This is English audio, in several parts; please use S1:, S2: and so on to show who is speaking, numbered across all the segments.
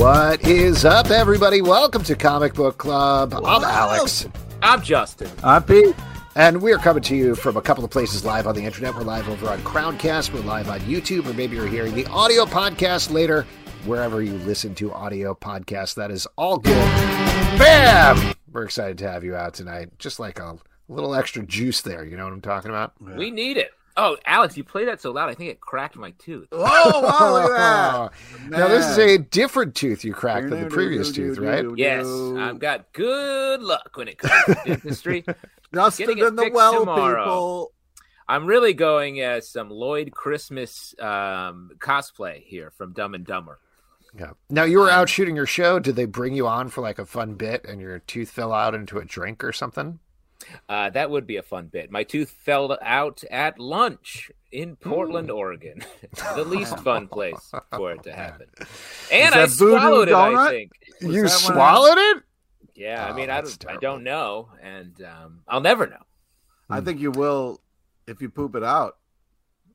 S1: What is up, everybody? Welcome to Comic Book Club. I'm Alex.
S2: I'm Justin.
S3: I'm Pete.
S1: And we're coming to you from a couple of places live on the internet. We're live over on Crowdcast, we're live on YouTube, or maybe you're hearing the audio podcast later, wherever you listen to audio podcasts. That is all good. Bam! We're excited to have you out tonight. Just like a little extra juice there. You know what I'm talking about?
S2: We need it. Oh, Alex, you play that so loud, I think it cracked my tooth.
S3: Oh, wow, look at that.
S1: now, this is a different tooth you cracked than the previous tooth, right?
S2: Yes, I've got good luck when it comes to dentistry.
S3: Justin
S2: Getting it
S3: and the
S2: fixed
S3: well
S2: tomorrow.
S3: people.
S2: I'm really going as some Lloyd Christmas um, cosplay here from Dumb and Dumber.
S1: Yeah. Now you were out shooting your show. Did they bring you on for like a fun bit and your tooth fell out into a drink or something?
S2: Uh, that would be a fun bit. My tooth fell out at lunch in Portland, Oregon. the least fun place for it to happen. And I swallowed it, I
S3: Donut?
S2: think.
S3: Was
S1: you
S3: that when
S1: swallowed it?
S2: Yeah, I
S1: Oh,
S2: mean, I don't, I don't know, and um, I'll never know.
S3: I think you will if you poop it out.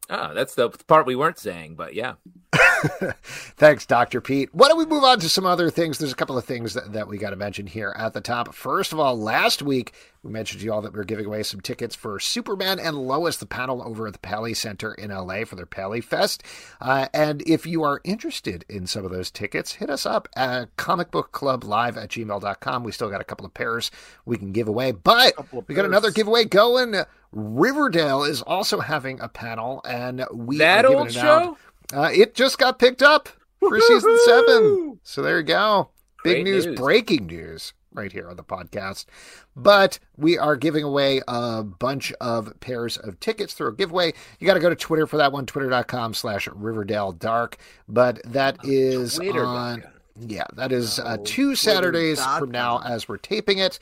S2: Oh, that's the part we weren't saying, but yeah.
S1: Thanks, Dr. Pete. Why don't we move on to some other things? There's a couple of things that, that we got to mention here at the top. First of all, last week we mentioned to you all that we were giving away some tickets for Superman and Lois, the panel over at the Paley Center in LA for their PaleyFest. Uh, and if you are interested in some of those tickets, hit us up at comicbookclublive at gmail.com. We still got a couple of pairs we can give away, but we got another giveaway going. Riverdale is also having a panel, and we
S2: that old
S1: it
S2: show?
S1: out. Uh, it just got picked up for season seven. So there you go. Big news,
S2: news.
S1: breaking news right here on the podcast. But we are giving away a bunch of pairs of tickets through a giveaway. You got to go to Twitter for that one, twitter.com slash Riverdale Dark. But that is
S2: Twitter.com.
S1: on, yeah, that is uh,
S3: Oh,
S1: two Saturdays from now as we're taping it.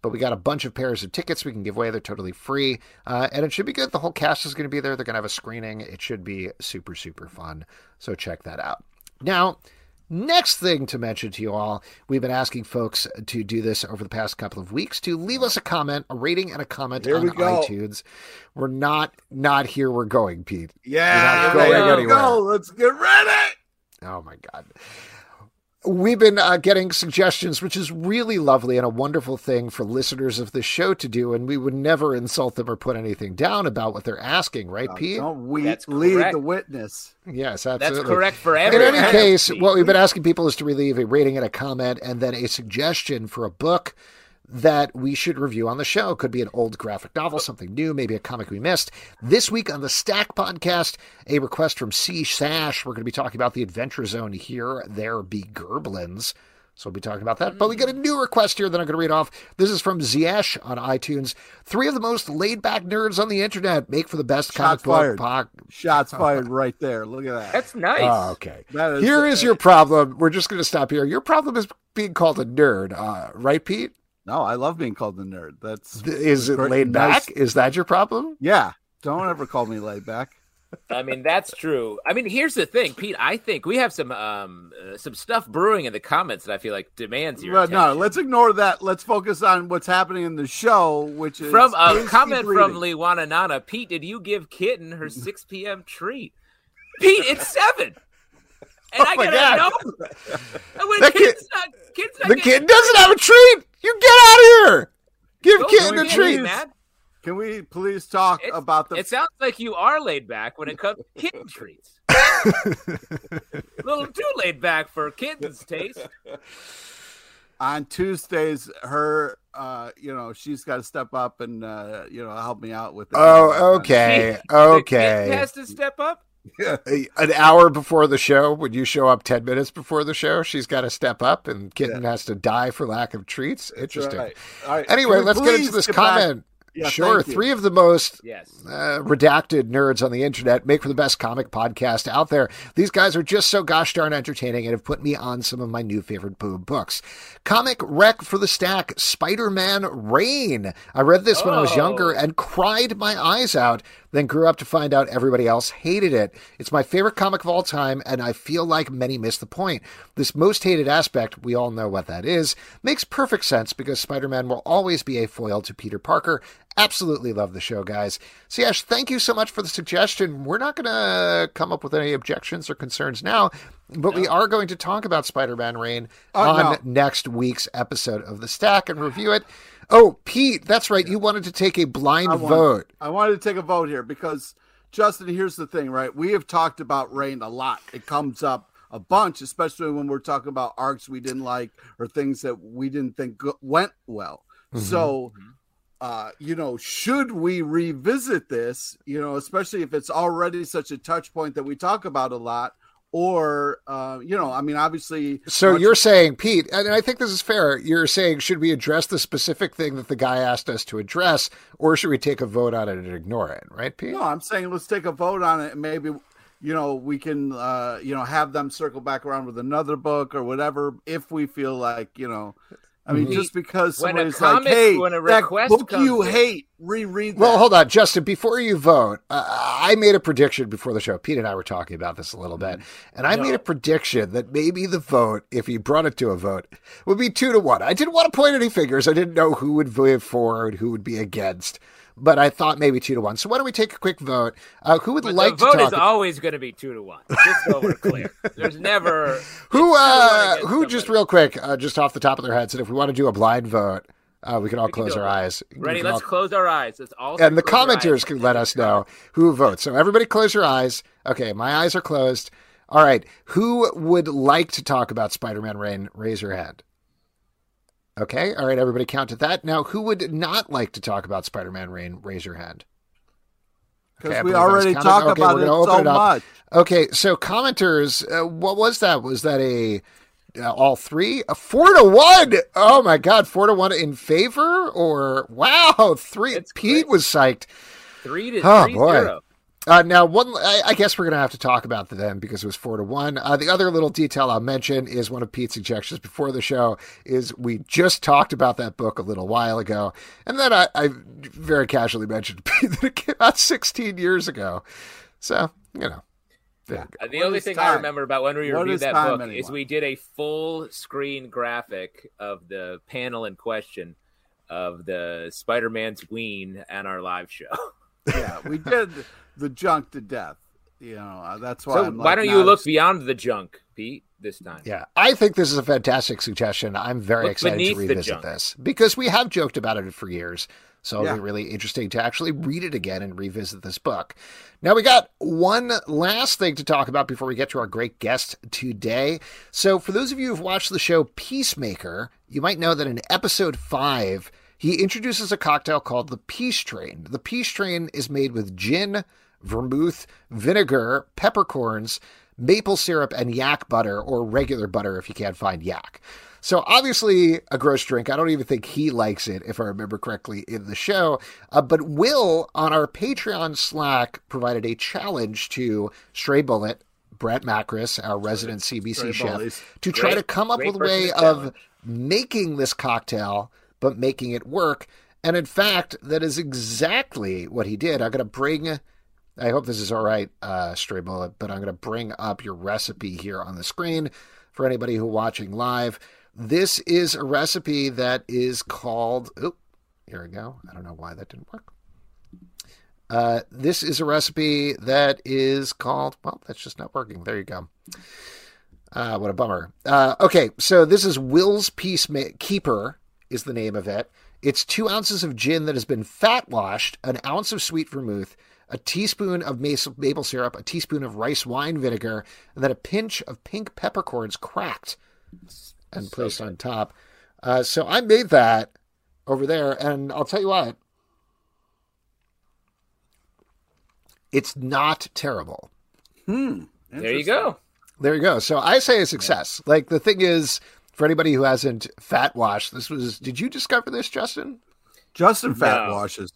S1: But we got a bunch of pairs of tickets we can give away. They're totally free. Uh, and it should be good. The whole cast is going to be there. They're going to have a screening. It should be super, super fun. So check that out. Now, next thing to mention to you all, we've been asking folks to do this over the past couple of weeks to leave us a comment, a rating, and a comment
S3: Here
S1: on
S3: we go.
S1: iTunes. We're not not here. We're going, Pete.
S3: Yeah,
S1: not
S2: going
S1: anywhere.
S3: go. Let's get ready.
S1: Oh my God. We've been uh, getting suggestions, which is really lovely and a wonderful thing for listeners of the show to do. And we would never insult them or put anything down about what they're asking, right, Pete?
S3: Don't we
S2: That's
S3: lead
S2: correct.
S3: the witness?
S1: Yes, absolutely.
S2: That's correct for everyone.
S1: In any case, what we've been asking people is to leave a rating and a comment, and then a suggestion for a book that we should review on the show. Could be an old graphic novel, something new, maybe a comic we missed. This week on the Stack podcast, a request from C. Sash. We're going to be talking about the Adventure Zone here. There be Gerblins. So we'll be talking about that. But we got a new request here that I'm going to read off. This is from Ziesh on iTunes. Three of the most laid back nerds on the internet make for the best comic
S3: Shots fired.
S1: book. Po-
S3: Shots fired right there. Look at that.
S2: That's nice.
S1: Oh, okay.
S3: That is-
S1: Here is your problem. We're just going to stop here. Your problem is being called a nerd, uh, right, Pete?
S3: No, I love being called the nerd. That's
S1: Is it
S3: Great-
S1: laid
S3: nice.
S1: back? Is that your problem?
S3: yeah. Don't ever call me laid back.
S2: I mean, that's true. I mean, here's the thing, Pete. I think we have some um uh, some stuff brewing in the comments that I feel like demands your
S3: But no, let's ignore that. Let's focus on what's happening in the show, which is
S2: From a comment from
S3: reading.
S2: Liwana Nana, Pete, did you give Kitten her 6 p.m. treat? Pete, it's seven. And I
S1: my
S2: gotta
S1: God.
S2: know. And when
S1: That
S2: Kitten
S1: kitten doesn't have a treat. You get out of here. Give
S2: Don't
S1: kitten a
S2: get
S1: treat.
S3: Can we please talk
S2: It's-
S3: about the
S2: It sounds like you are laid back when it comes to kitten treats. a little too laid back for kittens' taste.
S3: on Tuesdays? Her, uh, you know, she's got to step up and uh, you know help me out with. it.
S1: Oh, okay,
S2: The kitten
S1: okay.
S2: has to step up.
S1: An hour before the show, when you show up ten minutes before the show, she's got to step up, and kitten has to die for lack of treats. Interesting.
S3: Right. All right.
S1: Anyway, let's get into this
S3: get back-
S1: comment.
S3: Yeah,
S1: sure, three of the most
S2: Yes.
S1: uh, redacted nerds on the internet make for the best comic podcast out there. These guys are just so gosh darn entertaining and have put me on some of my new favorite boob books. Comic Wreck for the Stack, Spider-Man Reign. I read this when I was
S2: Oh.
S1: younger and cried my eyes out, then grew up to find out everybody else hated it. It's my favorite comic of all time, and I feel like many miss the point. This most hated aspect, we all know what that is, makes perfect sense because Spider Man will always be a foil to Peter Parker. Absolutely love the show, guys. Siash, thank you so much for the suggestion. We're not going to come up with any objections or concerns now, but we are going to talk about Spider-Man Reign
S3: Oh,
S1: on
S3: no.
S1: next week's episode of The Stack and review it. Oh, Pete, that's right. You wanted to take a blind
S3: I want-
S1: vote.
S3: I wanted to take a vote here because Justin, here's the thing, right? We have talked about Reign a lot. It comes up a bunch, especially when we're talking about arcs we didn't like or things that we didn't think went well. Mm-hmm. So, mm-hmm. Uh, you know, should we revisit this? You know, especially if it's already such a touch point that we talk about a lot, or uh, you know, I mean, obviously.
S1: So
S3: much-
S1: you're saying, Pete, and I think this is fair. You're saying, should we address the specific thing that the guy asked us to address, or should we take a vote on it and ignore it? Right, Pete?
S3: No, I'm saying let's take a vote on it and maybe you know we can uh you know have them circle back around with another book or whatever if we feel like, you know I mean,
S2: Mhm.
S3: just because
S2: When a
S3: somebody's like,
S2: comic-
S3: "Hey,
S2: when a
S3: that
S2: request
S3: book
S2: comes
S3: you
S2: in-
S3: hate, reread that."
S1: Well, hold on, Justin. Before you vote, uh, I made a prediction before the show. Pete and I were talking about this a little bit, and I made a prediction that maybe the vote, if he brought it to a vote, would be two to one. I didn't want to point any fingers. I didn't know who would vote for and who would be against, but I thought maybe two to one. So why don't we take a quick vote? Uh, who would
S2: But
S1: like
S2: the
S1: to
S2: vote
S1: talk?
S2: is always going to be two to one. Just so we're clear. There's never
S1: Who, uh, who just real quick, uh, just off the top of their heads, and if we want to do a blind vote, uh, we can all
S2: We
S1: close our eyes.
S2: Ready? Let's
S1: all-
S2: close our eyes. Let's all
S1: and the commenters can let us know who votes. So everybody close your eyes. Okay, my eyes are closed. All right, who would like to talk about Spider-Man Reign? Raise your hand. Okay, all right, everybody counted that. Now, who would not like to talk about Spider-Man Reign? Raise your hand.
S3: because
S1: Okay,
S3: we
S1: believe I was
S3: already
S1: counted.
S3: talk
S1: Okay,
S3: about
S1: we're
S3: it
S1: gonna open
S3: so
S1: it up.
S3: much.
S1: Okay, so commenters, uh, what was that? Was that a uh, all three? A four to one. Oh my God, four to one in favor, or wow, three.
S2: It's
S1: Pete
S2: great.
S1: was psyched.
S2: three to
S1: Oh,
S2: three
S1: boy.
S2: zero.
S1: Uh, now, one, I, I guess we're going to have to talk about them because it was four to one. Uh, the other little detail I'll mention is one of Pete's suggestions before the show is we just talked about that book a little while ago, and then I, I very casually mentioned to Pete that it came out 16 years ago. So you know, there you.
S2: Uh, The
S3: What
S2: only
S3: is
S2: thing I remember about when we
S3: What
S2: reviewed that
S3: time,
S2: book is we did a full screen graphic of the panel in question of the Spider-Man's ween on our live show.
S3: yeah, we did the junk to death. You know, uh, that's why.
S2: So
S3: I'm
S2: why
S3: like
S2: don't you look
S3: as-
S2: beyond the junk, Pete, this time?
S1: Yeah, I think this is a fantastic suggestion. I'm very
S2: Look
S1: excited to revisit this because we have joked about it for years. So it'll be really interesting to actually read it again and revisit this book. Now we got one last thing to talk about before we get to our great guest today. So for those of you who've watched the show Peacemaker, you might know that in episode five, he introduces a cocktail called the Peace Train. The Peace Train is made with gin, vermouth, vinegar, peppercorns, maple syrup, and yak butter, or regular butter if you can't find yak. So obviously a gross drink. I don't even think he likes it, if I remember correctly in the show. Uh, but Will on our Patreon Slack provided a challenge to Stray Bullet, Brett Macris, our resident CBC
S3: Stray
S1: chef,
S3: Bullies.
S1: to try
S2: Great-
S1: to come up with a way of making this cocktail, but making it work. And in fact, that is exactly what he did. I'm going to bring. I hope this is all right, uh, Stray Bullet, but I'm going to bring up your recipe here on the screen for anybody who watching live. This is a recipe that is called. Oh, here we go. I don't know why that didn't work. Uh, this is a recipe that is called. Well, that's just not working. There you go. Uh, what a bummer. Uh, okay, so this is Will's Peacekeeper is the name of it. It's two ounces of gin that has been fat washed, an ounce of sweet vermouth, a teaspoon of maple syrup, a teaspoon of rice wine vinegar, and then a pinch of pink peppercorns cracked and
S2: So
S1: placed
S2: good.
S1: on top. Uh, so I made that over there, and I'll tell you what, it's not terrible.
S3: Hmm.
S2: There you go.
S1: There you go. So I say a success. Like the thing is, for anybody who hasn't fat washed, this was. Did you discover this, Justin?
S3: Justin fat
S2: No.
S3: washes.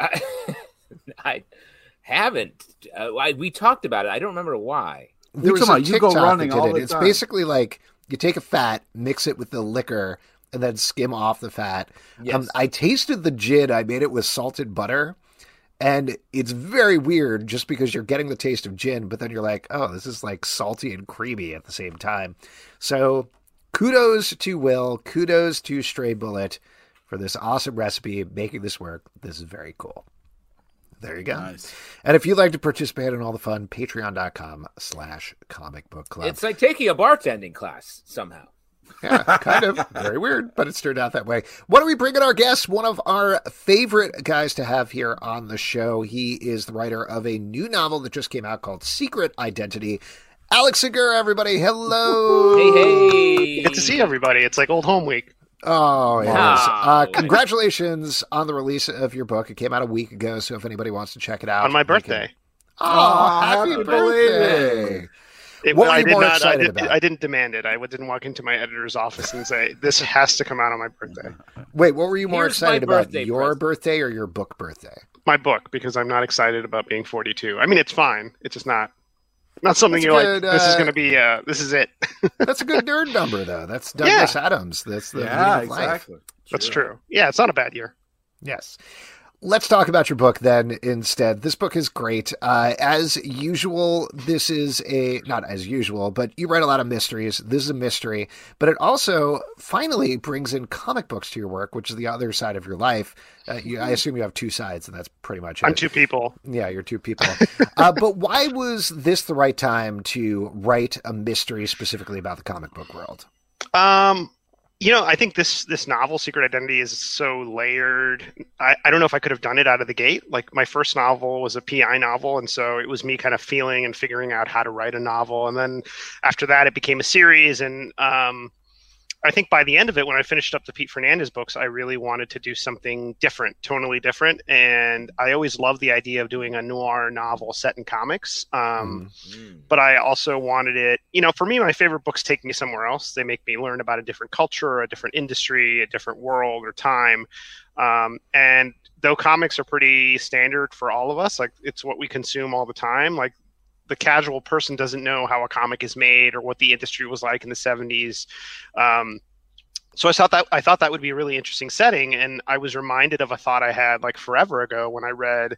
S2: I, I haven't. Uh, I, we talked about it. I don't remember why.
S1: There
S3: You're
S1: was
S3: talking
S1: a
S3: about you go
S1: TikTok that
S3: running
S1: did
S3: all
S1: it.
S3: the
S1: It's
S3: time.
S1: basically like you take a fat, mix it with the liquor, and then skim off the fat.
S2: Yes.
S1: Um, I tasted the gin. I made it with salted butter. And it's very weird just because you're getting the taste of gin, but then you're like, oh, this is like salty and creamy at the same time. So kudos to Will, kudos to Stray Bullet for this awesome recipe, making this work. This is very cool. There you go.
S3: Nice.
S1: And if you'd like to participate in all the fun, patreon.com slash comic book club.
S2: It's like taking a bartending class somehow.
S1: Yeah, kind of. Very weird, but it's turned out that way. What do we bring in our guest? One of our favorite guys to have here on the show. He is the writer of a new novel that just came out called Secret Identity. Alex Segura, everybody. Hello.
S2: Hey, hey.
S4: Good to see everybody. It's like old home week.
S1: Oh, it is.
S2: Wow.
S1: Uh, congratulations on the release of your book. It came out a week ago, so if anybody wants to check it out.
S4: on my
S1: you can-
S4: birthday.
S1: Oh, happy,
S3: happy
S1: birthday.
S3: belated.
S4: It,
S1: What were
S4: I
S1: you
S4: did
S1: more
S4: not. I,
S1: excited
S4: did,
S1: about?
S4: I didn't demand it. I didn't walk into my editor's office and say this has to come out on my birthday.
S1: Wait, what were you more
S2: Here's
S1: excited about?
S2: birthday
S1: Your
S2: present.
S1: birthday or your book birthday?
S4: My book because I'm not excited about being 42. I mean, it's fine. It's just not not something
S1: That's
S4: you're
S1: good,
S4: like. This is
S1: uh,
S4: going to be. Uh, this is it.
S1: That's a good nerd number, though. That's Douglas Adams. That's the
S3: Yeah,
S1: meaning of life.
S3: exactly.
S4: That's true. Yeah, it's not a bad year.
S1: Yes. Let's talk about your book then instead. This book is great. Uh, as usual, this is a, not as usual, but you write a lot of mysteries. This is a mystery, but it also finally brings in comic books to your work, which is the other side of your life. Uh, you, I assume you have two sides, and that's pretty much it.
S4: I'm two people.
S1: Yeah, you're two people. uh, but why was this the right time to write a mystery specifically about the comic book world?
S4: Um, you know, I think this this novel, Secret Identity, is so layered. I, I don't know if I could have done it out of the gate. Like my first novel was a PI novel, and so it was me kind of feeling and figuring out how to write a novel. And then after that, it became a series. And um, I think by the end of it, when I finished up the Pete Fernandez books, I really wanted to do something different, tonally different. And I always loved the idea of doing a noir novel set in comics. Um,
S2: Mm.
S4: but I also wanted it, you know, for me, my favorite books take me somewhere else. They make me learn about a different culture, a different industry, a different world or time. Um, and though comics are pretty standard for all of us, like it's what we consume all the time, like the casual person doesn't know how a comic is made or what the industry was like in the 70s. Um, so I thought that I thought that would be a really interesting setting, and I was reminded of a thought I had like forever ago when I read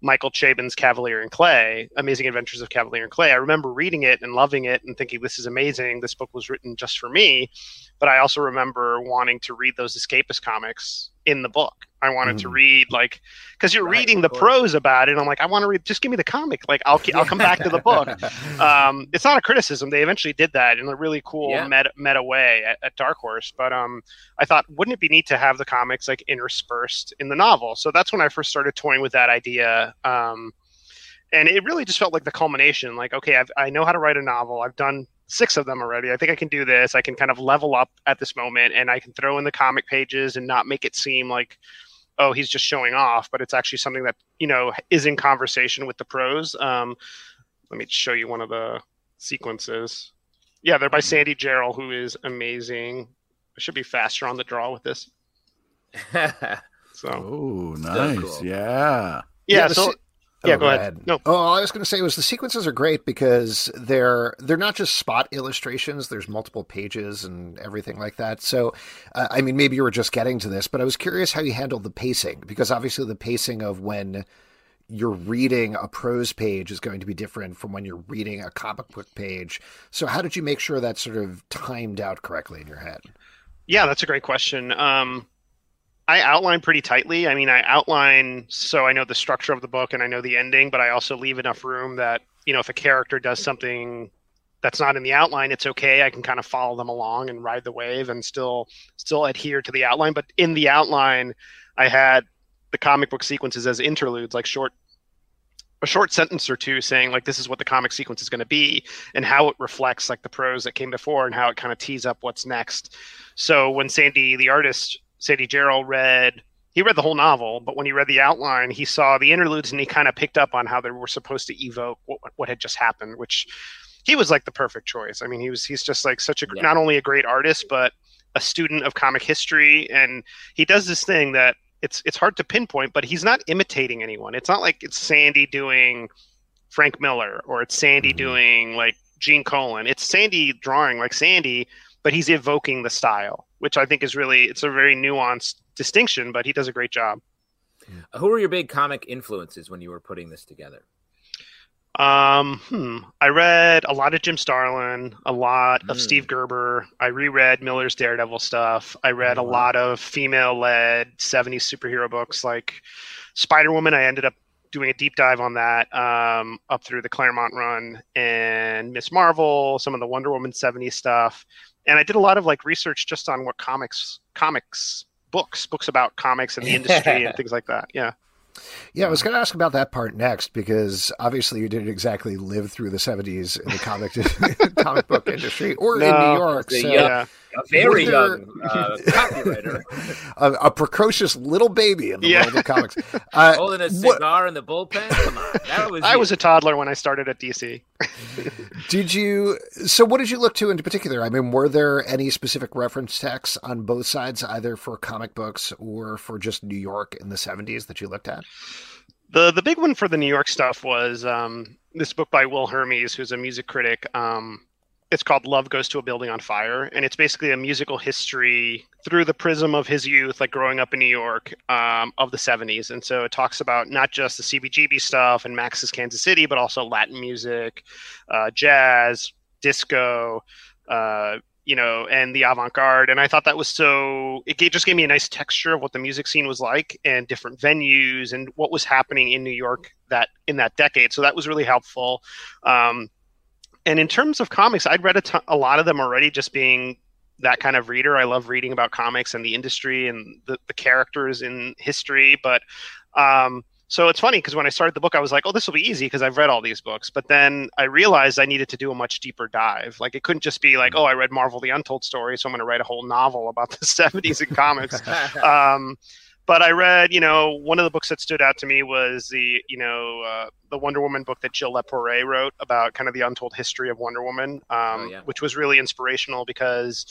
S4: Michael Chabon's Kavalier and Clay, Amazing Adventures of Kavalier and Clay. I remember reading it and loving it and thinking this is amazing. This book was written just for me. But I also remember wanting to read those escapist comics in the book. I wanted to
S1: Mhm.
S4: read like because you're
S2: Right,
S4: reading the
S2: of
S4: prose about it. And I'm like, I want to read. Just give me the comic. Like I'll I'll come back to the book. Um, it's not a criticism. They eventually did that in a really cool
S2: Yeah.
S4: meta, meta way at, at Dark Horse. But um, I thought, wouldn't it be neat to have the comics like interspersed in the novel? So that's when I first started toying with that idea. Um, and it really just felt like the culmination. Like, okay, I've, I know how to write a novel. I've done six of them already. I think I can do this. I can kind of level up at this moment, and I can throw in the comic pages and not make it seem like, oh, he's just showing off. But it's actually something that you know is in conversation with the prose. Um, let me show you one of the sequences. Yeah, they're by Sandy Jarrell, who is amazing. I should be faster on the draw with this. So
S3: Oh,
S2: Still
S3: nice.
S2: cool.
S3: Yeah.
S4: yeah,
S1: the
S4: so
S1: se-
S4: yeah,
S1: Oh,
S4: go ahead. No,
S1: Oh, all I was going to say was the sequences are great because they're they're not just spot illustrations. There's multiple pages and everything like that. So, uh, I mean, maybe you were just getting to this, but I was curious how you handled the pacing because obviously the pacing of when you're reading a prose page is going to be different from when you're reading a comic book page. So, how did you make sure that sort of timed out correctly in your head?
S4: Yeah, that's a great question. Um, I outline pretty tightly. I mean, I outline so I know the structure of the book and I know the ending, but I also leave enough room that you know if a character does something that's not in the outline, it's okay. I can kind of follow them along and ride the wave and still still adhere to the outline. But in the outline, I had the comic book sequences as interludes, like short a short sentence or two saying like this is what the comic sequence is going to be and how it reflects like the prose that came before and how it kind of tees up what's next. So when Sandy the artist Sandy Jarrell read he read the whole novel, but when he read the outline, he saw the interludes and he kind of picked up on how they were supposed to evoke what, what had just happened, which he was like the perfect choice. I mean, he was he's just like such a
S2: Yeah.
S4: not only a great artist but a student of comic history, and he does this thing that it's it's hard to pinpoint, but he's not imitating anyone. It's not like it's Sandy doing Frank Miller or it's Sandy mm-hmm. doing like Gene Colan. It's Sandy drawing like Sandy, but he's evoking the style, which I think is really it's a very nuanced distinction, but he does a great job.
S2: Who were your big comic influences when you were putting this together?
S4: Um, hmm. I read a lot of Jim Starlin, a lot of
S2: Mm.
S4: Steve Gerber. I reread Miller's Daredevil stuff. I read
S2: Oh,
S4: a lot of female-led '70s superhero books like Spider Woman. I ended up doing a deep dive on that um, up through the Claremont run and Miss Marvel, some of the Wonder Woman '70s stuff, and I did a lot of like research just on what comics, comics books, books about comics and the industry and things like that. Yeah.
S1: Yeah, I was going to ask about that part next because obviously you didn't exactly live through the 70s in the comic comic book industry or in New York. So
S4: Yeah.
S2: A very
S1: Were there-
S2: young uh, copywriter
S1: a, a precocious little baby in the
S4: Yeah.
S1: world of comics. Uh,
S2: holding a
S1: what-
S2: cigar in the bullpen. Come on, that was
S4: I
S2: you.
S4: was a toddler when I started at DC.
S1: Did you? So, what did you look to in particular? I mean, were there any specific reference texts on both sides, either for comic books or for just New York in the '70s that you looked at?
S4: The the big one for the New York stuff was um, this book by Will Hermes, who's a music critic. Um, it's called Love Goes to a Building on Fire, and it's basically a musical history through the prism of his youth, like growing up in New York um, of the 70s. And so it talks about not just the CBGB stuff and Max's Kansas City, but also Latin music, uh, jazz, disco, uh, you know, and the avant garde. And I thought that was so, it just gave me a nice texture of what the music scene was like and different venues and what was happening in New York that in that decade. So that was really helpful. Um, and in terms of comics, I'd read a, ton, a lot of them already, just being that kind of reader. I love reading about comics and the industry and the, the characters in history. But um, so it's funny because when I started the book, I was like, oh, this will be easy because I've read all these books. But then I realized I needed to do a much deeper dive. Like it couldn't just be like, oh, I read Marvel the Untold Story, so I'm going to write a whole novel about the 70s in comics. um, but I read, you know, one of the books that stood out to me was the, you know, uh, the Wonder Woman book that Jill Lepore wrote about kind of the untold history of Wonder Woman, um,
S2: yeah.
S4: which was really inspirational because,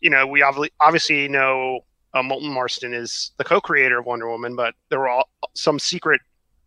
S4: you know, we obviously obviously know uh, Moulton Marston is the co-creator of Wonder Woman, but there were all, some secret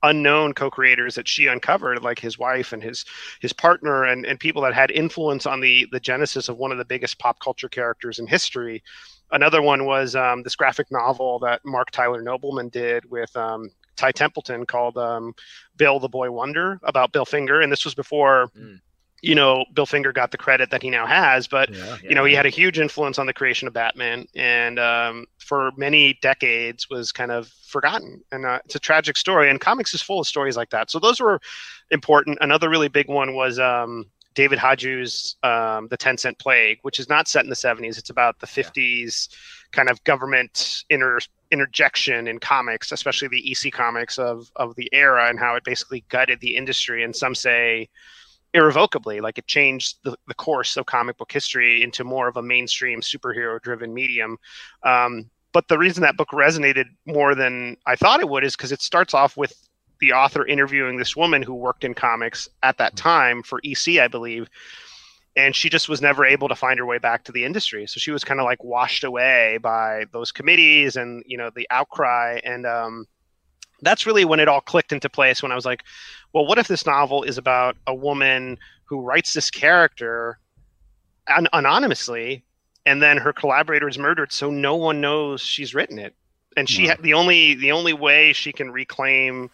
S4: unknown co-creators that she uncovered like his wife and his his partner and, and people that had influence on the the genesis of one of the biggest pop culture characters in history another one was um, this graphic novel that mark tyler nobleman did with um, ty templeton called um, bill the boy wonder about bill finger. And this was before
S2: Mm.
S4: you know bill finger got the credit that he now has. But
S2: Yeah,
S4: you know he had a huge influence on the creation of batman. And um, for many decades was kind of forgotten. And uh, it's a tragic story. And comics is full of stories like that. So those were important. Another really big one was um, david Hajdu's um, the 10 cent plague which is not set in the 70s it's about the 50s kind of government inter interjection in comics especially the ec comics of of the era and how it basically gutted the industry. And some say irrevocably like it changed the, the course of comic book history into more of a mainstream superhero driven medium. Um, but the reason that book resonated more than i thought it would is because it starts off with the author interviewing this woman who worked in comics at that time for ec i believe and she just was never able to find her way back to the industry. So she was kind of like washed away by those committees and you know the outcry. And um, that's really when it all clicked into place when i was like well what if this novel is about a woman who writes this character an- anonymously and then her collaborator is murdered so no one knows she's written it? And she ha- the only the only way she can reclaim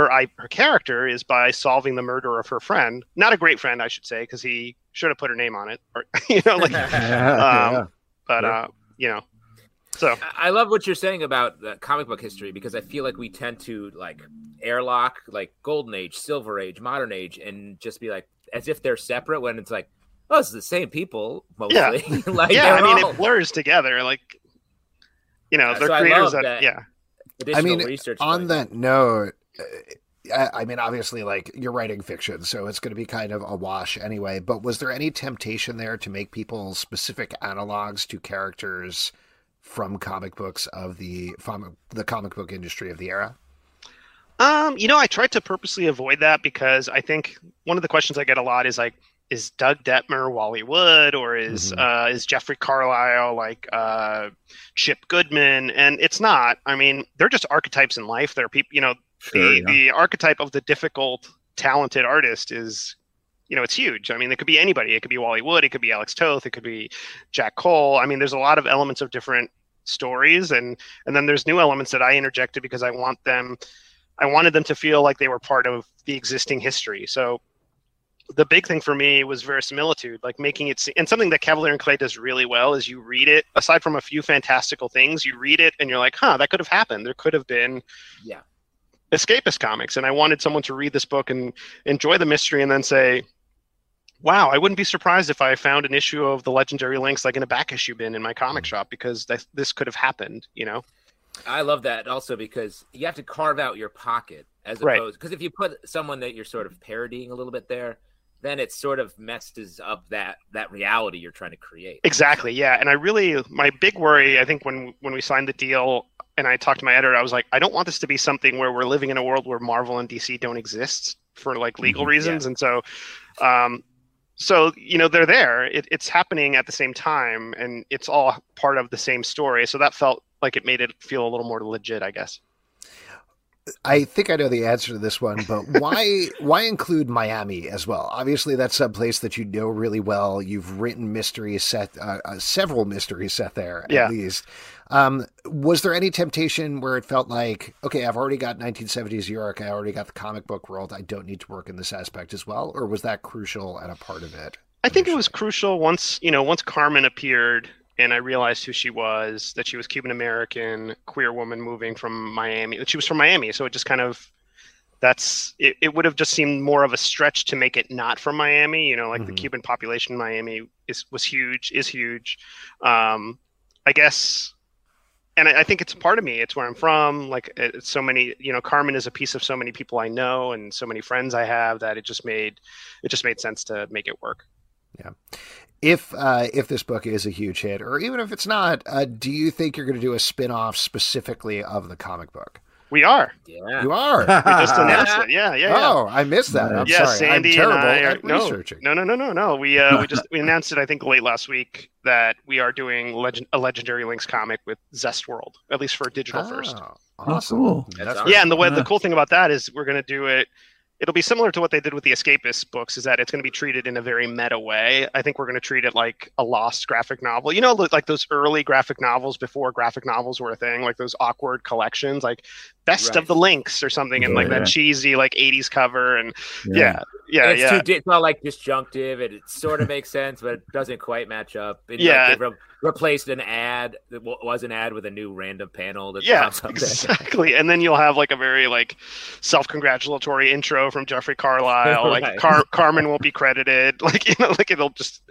S4: her I, her character is by solving the murder of her friend not a great friend i should say because he should have put her name on it or you know like um, but uh you know so
S2: I I love what you're saying about the comic book history because I feel like we tend to like airlock like golden age, silver age, modern age, and just be like as if they're separate when it's like Oh, it's the same people mostly.
S4: Yeah.
S2: like
S4: yeah, I
S2: they're
S4: mean
S2: all-
S4: it blurs together. Like you know,
S2: Yeah,
S4: they're
S2: so I
S4: creators
S2: love
S4: that,
S2: that.
S4: yeah.
S1: I mean,
S2: research
S1: on
S2: going
S1: that note, uh, I, mean, obviously, like you're writing fiction, so it's going to be kind of a wash anyway. But was there any temptation there to make people specific analogs to characters from comic books of the from the comic book industry of the era?
S4: Um, you know, I tried to purposely avoid that because I think one of the questions I get a lot is like, is Doug Detmer Wally Wood or is
S1: Mhm.
S4: uh, is Jeffrey Carlisle like uh, Chip Goodman? And it's not. I mean, they're just archetypes in life. They're people. You know,
S3: Sure,
S4: the
S3: yeah.
S4: the archetype of the difficult, talented artist is, you know, it's huge. I mean, it could be anybody. It could be Wally Wood. It could be Alex Toth. It could be Jack Cole. I mean, there's a lot of elements of different stories, and and then there's new elements that I interjected because I want them. I wanted them to feel like they were part of the existing history. So the big thing for me was verisimilitude, like making it, se- and something that Kavalier and Clay does really well is you read it, aside from a few fantastical things, you read it and you're like, huh, that could have happened. There could have been
S2: Yeah.
S4: Escapist comics. And I wanted someone to read this book and enjoy the mystery and then say, wow, I wouldn't be surprised if I found an issue of the legendary Lynx like in a back issue bin in my comic shop because th- this could have happened, you know?
S2: I love that also because you have to carve out your pocket as opposed because if you put someone that you're sort of parodying a little bit there, then it sort of messes up that that reality you're trying to create.
S4: Exactly. Yeah. And I really, my big worry, I think when when we signed the deal and I talked to my editor, I was like, I don't want this to be something where we're living in a world where Marvel and DC don't exist for like legal reasons. And so, um, so you know they're there. It, it's happening at the same time, and it's all part of the same story. So that felt like it made it feel a little more legit, I guess.
S1: I think I know the answer to this one, but why why include Miami as well? Obviously, that's some place that you know really well. You've written mysteries set, uh, uh, several mysteries set there
S4: Yeah.
S1: at least. Um, was there any temptation where it felt like, okay, I've already got 1970s New York, I already got the comic book world, I don't need to work in this aspect as well, or was that crucial and a part of it?
S4: I think it was crucial once you know once Carmen appeared and I realized who she was, that she was Cuban American, queer woman moving from Miami. That she was from Miami, so it just kind of that's it, it would have just seemed more of a stretch to make it not from Miami. You know, like the
S1: Mhm.
S4: Cuban population in Miami is was huge, is huge. Um, I guess and I, I think it's a part of me. It's where I'm from. Like it's so many, you know, Carmen is a piece of so many people I know and so many friends I have that it just made it just made sense to make it work.
S1: If uh, if this book is a huge hit, or even if it's not, uh, do you think you're going to do a spin off specifically of the comic book?
S4: We are.
S2: Yeah.
S1: You are.
S4: We just announced it. Yeah, yeah, yeah.
S1: Oh, I missed that. I'm
S4: yeah,
S1: sorry.
S4: Sandy
S1: I'm terrible
S4: and I are
S1: at
S4: no,
S1: researching.
S4: no, no, no, no, no. We uh, we just we announced it. I think late last week that we are doing legend a legendary Lynx comic with Zest World, at least for digital first.
S1: Oh,
S3: Oh,
S1: awesome.
S3: cool.
S2: That's
S1: That's
S2: awesome.
S4: Yeah, and the way the cool thing about that is we're gonna do it. It'll be similar to what they did with the Escapist books. Is that it's going to be treated in a very meta way. I think we're going to treat it like a lost graphic novel. You know, like those early graphic novels before graphic novels were a thing, like those awkward collections, like Best
S2: Right.
S4: of the Lynx or something, and like
S3: Yeah.
S4: that cheesy like '80s cover. And yeah, yeah,
S2: it's
S4: yeah.
S2: too it's not like disjunctive and it sort of makes sense but it doesn't quite match up and, like,
S4: Yeah.
S2: they re- replaced an ad that wa- was an ad with a new random panel that
S4: yeah,
S2: pops up
S4: exactly. And then you'll have like a very like self-congratulatory intro from Jeffrey Carlisle. Like Car- Carmen won't be credited. Like you know, like it'll just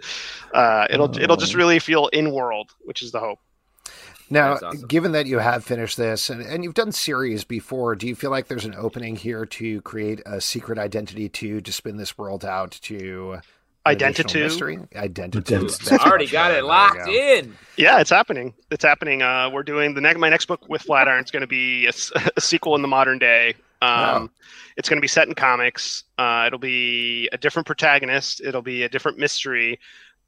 S4: uh, it'll it'll just really feel in world, which is the hope.
S1: Now,
S2: That's awesome.
S1: given that you have finished this and, and you've done series before, do you feel like there's an opening here to create a secret identity to to spin this world out to
S4: Identity.
S1: mystery? Identity.
S3: Identity.
S1: That's
S2: already got it locked
S1: go.
S2: in
S4: Yeah, it's happening. It's happening. Uh, we're doing the next. My next book with Flatiron is going to be a sequel in the modern day. Um,
S1: Wow.
S4: It's going to be set in comics. Uh, it'll be a different protagonist. It'll be a different mystery,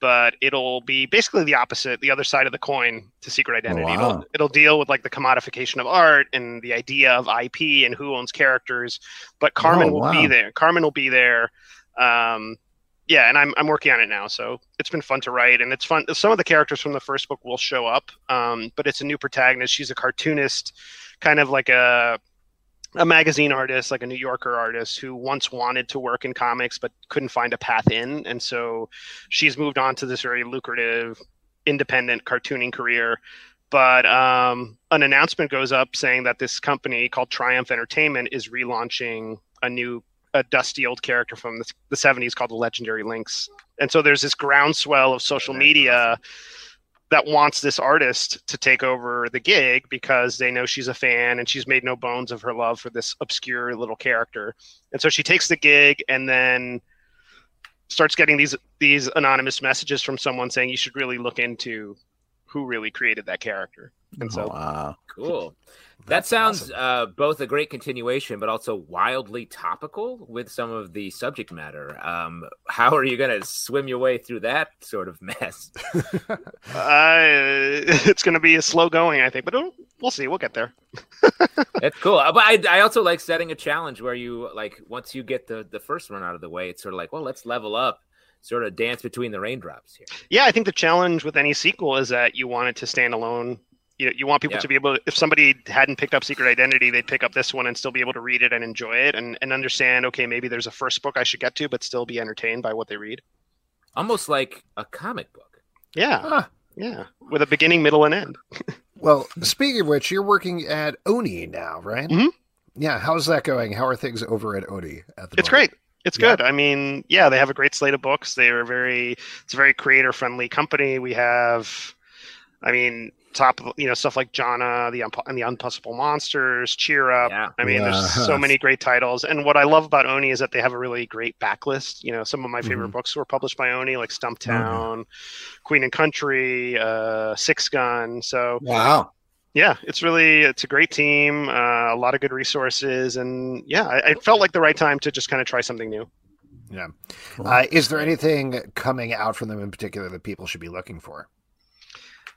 S4: but it'll be basically the opposite, the other side of the coin to Secret Identity.
S3: wow.
S4: It'll it'll deal with like the commodification of art and the idea of IP and who owns characters. But Carmen
S3: Oh,
S4: will
S3: wow.
S4: be there. Carmen will be there. Um, yeah, and I'm I'm working on it now, so it's been fun to write, and it's fun. Some of the characters from the first book will show up, um, but it's a new protagonist. She's a cartoonist, kind of like a a magazine artist, like a New Yorker artist, who once wanted to work in comics but couldn't find a path in, and so she's moved on to this very lucrative, independent cartooning career. But um, an announcement goes up saying that this company called Triumph Entertainment is relaunching a new a dusty old character from the, the 70s called the Legendary Lynx. And so there's this groundswell of social media that wants this artist to take over the gig because they know she's a fan and she's made no bones of her love for this obscure little character. And so she takes the gig and then starts getting these these anonymous messages from someone saying you should really look into who really created that character. And so
S3: wow.
S2: Cool. That sounds uh, both a great continuation, but also wildly topical with some of the subject matter. Um, how are you going to swim your way through that sort of mess?
S4: uh, it's going to be a slow going, I think, but we'll see. We'll get there.
S2: That's cool. Uh, But I, I also like setting a challenge where you like once you get the the first one out of the way, it's sort of like, well, let's level up, sort of dance between the raindrops here.
S4: Yeah, I think the challenge with any sequel is that you want it to stand alone. You, you want people
S2: Yeah.
S4: to be able to, if somebody hadn't picked up Secret Identity, they'd pick up this one and still be able to read it and enjoy it and, and understand, okay, maybe there's a first book I should get to, but still be entertained by what they read.
S2: Almost like a comic book.
S4: Yeah.
S1: Huh.
S4: Yeah. With a beginning, middle, and end.
S1: Well, speaking of which, you're working at Oni now, right?
S4: Mhm.
S1: Yeah. How's that going? How are things over at Oni at the
S4: It's
S1: moment?
S4: great. It's
S1: Yeah.
S4: good. I mean, yeah, they have a great slate of books. They are very, it's a very creator friendly company. We have, I mean, top, you know, stuff like Jonna, the Unpo- and the Unpossible Monsters, Cheer Up.
S2: Yeah.
S4: I mean, there's so many great titles. And what I love about Oni is that they have a really great backlist. You know, some of my favorite
S1: Mm-hmm.
S4: books were published by Oni, like Stumptown, Queen and Country, uh, Six Gun. So
S3: Wow.
S4: Yeah, it's really it's a great team, uh, a lot of good resources, and yeah, I, I felt like the right time to just kind of try something new.
S1: Yeah. Uh, is there anything coming out from them in particular that people should be looking for?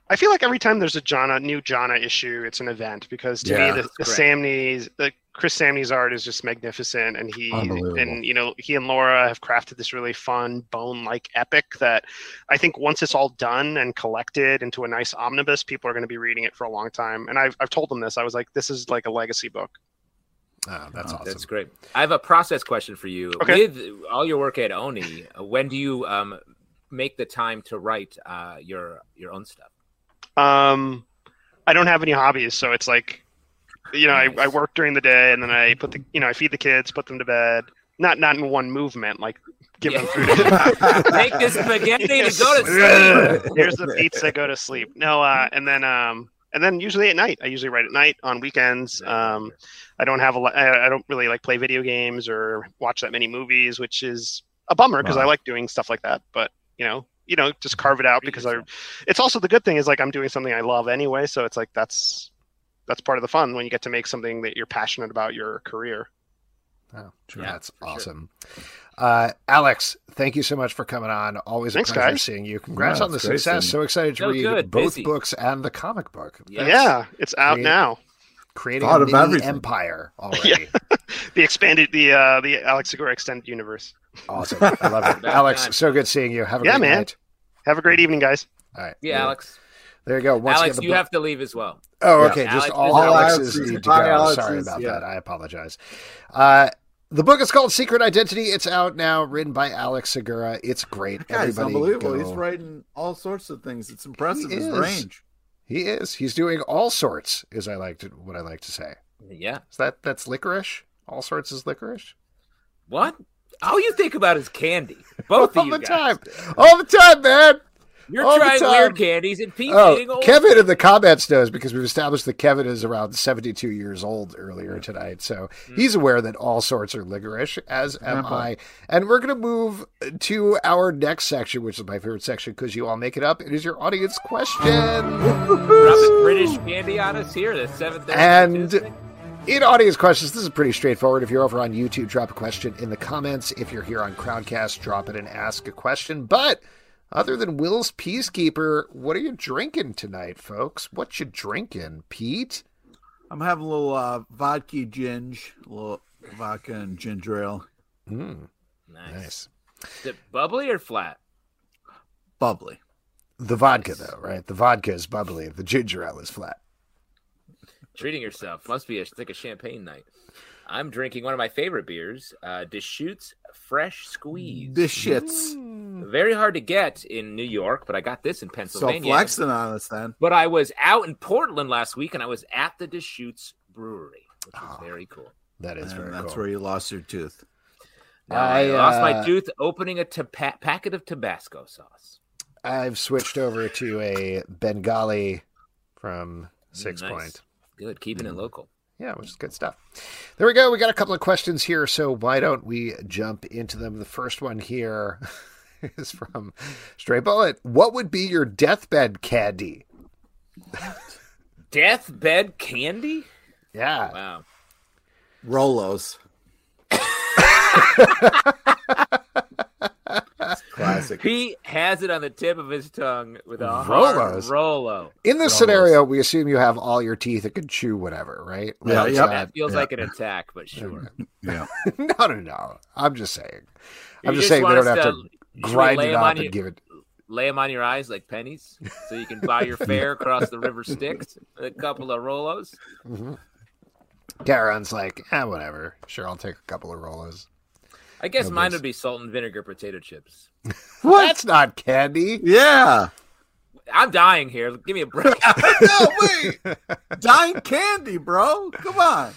S4: I feel like every time there's a Jonna new Jonna issue, it's an event because to
S3: Yeah,
S4: me the, the. Samnee's the Chris Samnee's art is just magnificent, and he and you know he and Laura have crafted this really fun bone like epic that I think once it's all done and collected into a nice omnibus, people are going to be reading it for a long time. And I've I've told them this. I was like, this is like a legacy book.
S1: Oh, that's awesome.
S2: That's great. I have a process question for you.
S4: Okay.
S2: With all your work at Oni, uh, when do you um, make the time to write uh, your your own stuff?
S4: Um, I don't have any hobbies, so it's like, you know, I, I work during the day and then I put the, you know, I feed the kids, put them to bed. Not not in one movement, like give them food.
S2: Make this spaghetti to go to sleep.
S4: Here's the pizza, go to sleep. No, uh, and then um, and then usually at night. I usually write at night on weekends. Um, I don't have a, lot. I, I don't really like play video games or watch that many movies, which is a bummer because I like doing stuff like that. But you know, you know, just carve it out because I. It's also the good thing is like I'm doing something I love anyway, so it's like that's that's part of the fun when you get to make something that you're passionate about your career.
S1: Oh,
S2: Yeah,
S1: that's
S2: for sure.
S1: awesome. Uh, Alex, thank you so much for coming on. Always a
S4: Thanks,
S1: pleasure
S4: guys.
S1: seeing you. Congrats
S3: Yeah,
S1: on the success.
S3: seeing
S1: So excited to
S2: So
S1: read
S2: good,
S1: both
S2: busy.
S1: books and the comic book.
S2: Yes.
S4: Yeah, it's out
S1: Great.
S4: now.
S1: Creating
S3: Thought
S1: a mini
S3: everything.
S1: empire already.
S4: The expanded the uh the Alex Segura extended universe.
S1: Awesome. I love it. Alex, so good seeing you. Have a
S4: Yeah,
S1: great
S4: man.
S1: night.
S4: Have a great evening, guys.
S1: All right.
S2: Yeah, Alex.
S1: There you go. Once
S2: Alex,
S1: again, the
S2: you
S1: book-
S2: have to leave as well.
S1: Oh,
S3: Yeah.
S1: okay. Just
S2: Alex
S1: all
S2: is-
S3: All
S1: Alexes
S3: Alexes.
S1: need to
S3: Hi,
S1: go. Sorry
S3: Alexes,
S1: about
S3: yeah.
S1: that. I apologize. Uh, the book is called Secret Identity. It's out now, written by Alex Segura. It's great.
S3: That guy's
S1: Everybody
S3: unbelievable.
S1: go-
S3: He's writing all sorts of things. It's impressive
S1: He
S3: his
S1: is.
S3: range.
S1: He is. He's doing all sorts, is I like to what I like to say.
S2: Yeah.
S1: Is that that's licorice? All sorts is licorice?
S2: What? All you think about is candy. Both
S1: all
S2: of you
S1: the
S2: guys.
S1: time. All the time, man.
S2: You're
S1: All the
S2: trying
S1: time.
S2: weird candies and Pete's eating
S1: Oh,
S2: old.
S1: Kevin in the comments knows because we've established that Kevin is around 72 years old earlier tonight. So
S2: Hmm.
S1: he's aware that all sorts are licorice, as am
S3: Grandpa.
S1: I. And we're going to move to our next section, which is my favorite section because you all make it up. It is your audience question.
S2: Dropping British candy on us here. The seventh.
S1: And- In audience questions, this is pretty straightforward. If you're over on YouTube, drop a question in the comments. If you're here on Crowdcast, drop it and ask a question. But other than Will's Peacekeeper, what are you drinking tonight, folks? What you drinking, Pete?
S3: I'm having a little uh, vodka ginge, a little vodka and ginger ale,
S1: Mm,
S2: nice.
S1: nice.
S2: Is it bubbly or flat?
S3: bubbly.
S1: The vodka, though, right? The vodka is bubbly. The ginger ale is flat.
S2: Treating yourself must be a, like a champagne night. I'm drinking one of my favorite beers, uh, Deschutes Fresh Squeeze.
S3: This shits.
S2: Very hard to get in New York, but I got this in Pennsylvania.
S3: So
S2: Pennsylvania.
S3: flexing on us then.
S2: But I was out in Portland last week, and I was at the Deschutes Brewery, which was
S1: Ah.
S2: very cool.
S1: That is
S3: And
S1: very
S3: that's
S1: cool.
S3: where you lost your tooth.
S2: No, I, lost
S1: uh,
S2: my tooth opening a ta- packet of Tabasco sauce.
S1: I've switched over to a Bengali from Six
S2: Nice.
S1: Point.
S2: Good, keeping it local.
S1: Yeah, which is good stuff. There we go. We got a couple of questions here, so why don't we jump into them? The first one here is from Straight Bullet. What would be your deathbed candy?
S2: Deathbed candy?
S1: Yeah.
S2: Wow.
S3: Rolos. Classic.
S2: He has it on the tip of his tongue with a hard
S1: Rolos.
S2: Rolo.
S1: In this
S3: Rolos.
S1: scenario, we assume you have all your teeth that can chew whatever, right?
S3: Yeah,
S1: Like,
S3: yeah.
S1: uh,
S2: That feels
S3: yeah.
S2: like an attack, but sure.
S3: Yeah.
S1: no, no, no. I'm just saying. I'm
S2: You
S1: just saying they don't have to
S2: should we
S1: grind
S2: lay
S1: up and
S2: you-
S1: give it.
S2: Lay them on your eyes like pennies, so you can buy your fare across the river Styx. A couple of Rolos.
S1: Darren's like, eh, whatever. Sure, I'll take a couple of Rolos.
S2: I guess
S1: No
S2: mine
S1: biz.
S2: would be salt and vinegar potato chips.
S1: That's not candy.
S3: Yeah.
S2: I'm dying here. Give me a break.
S3: no, wait. Dying candy, bro. Come on.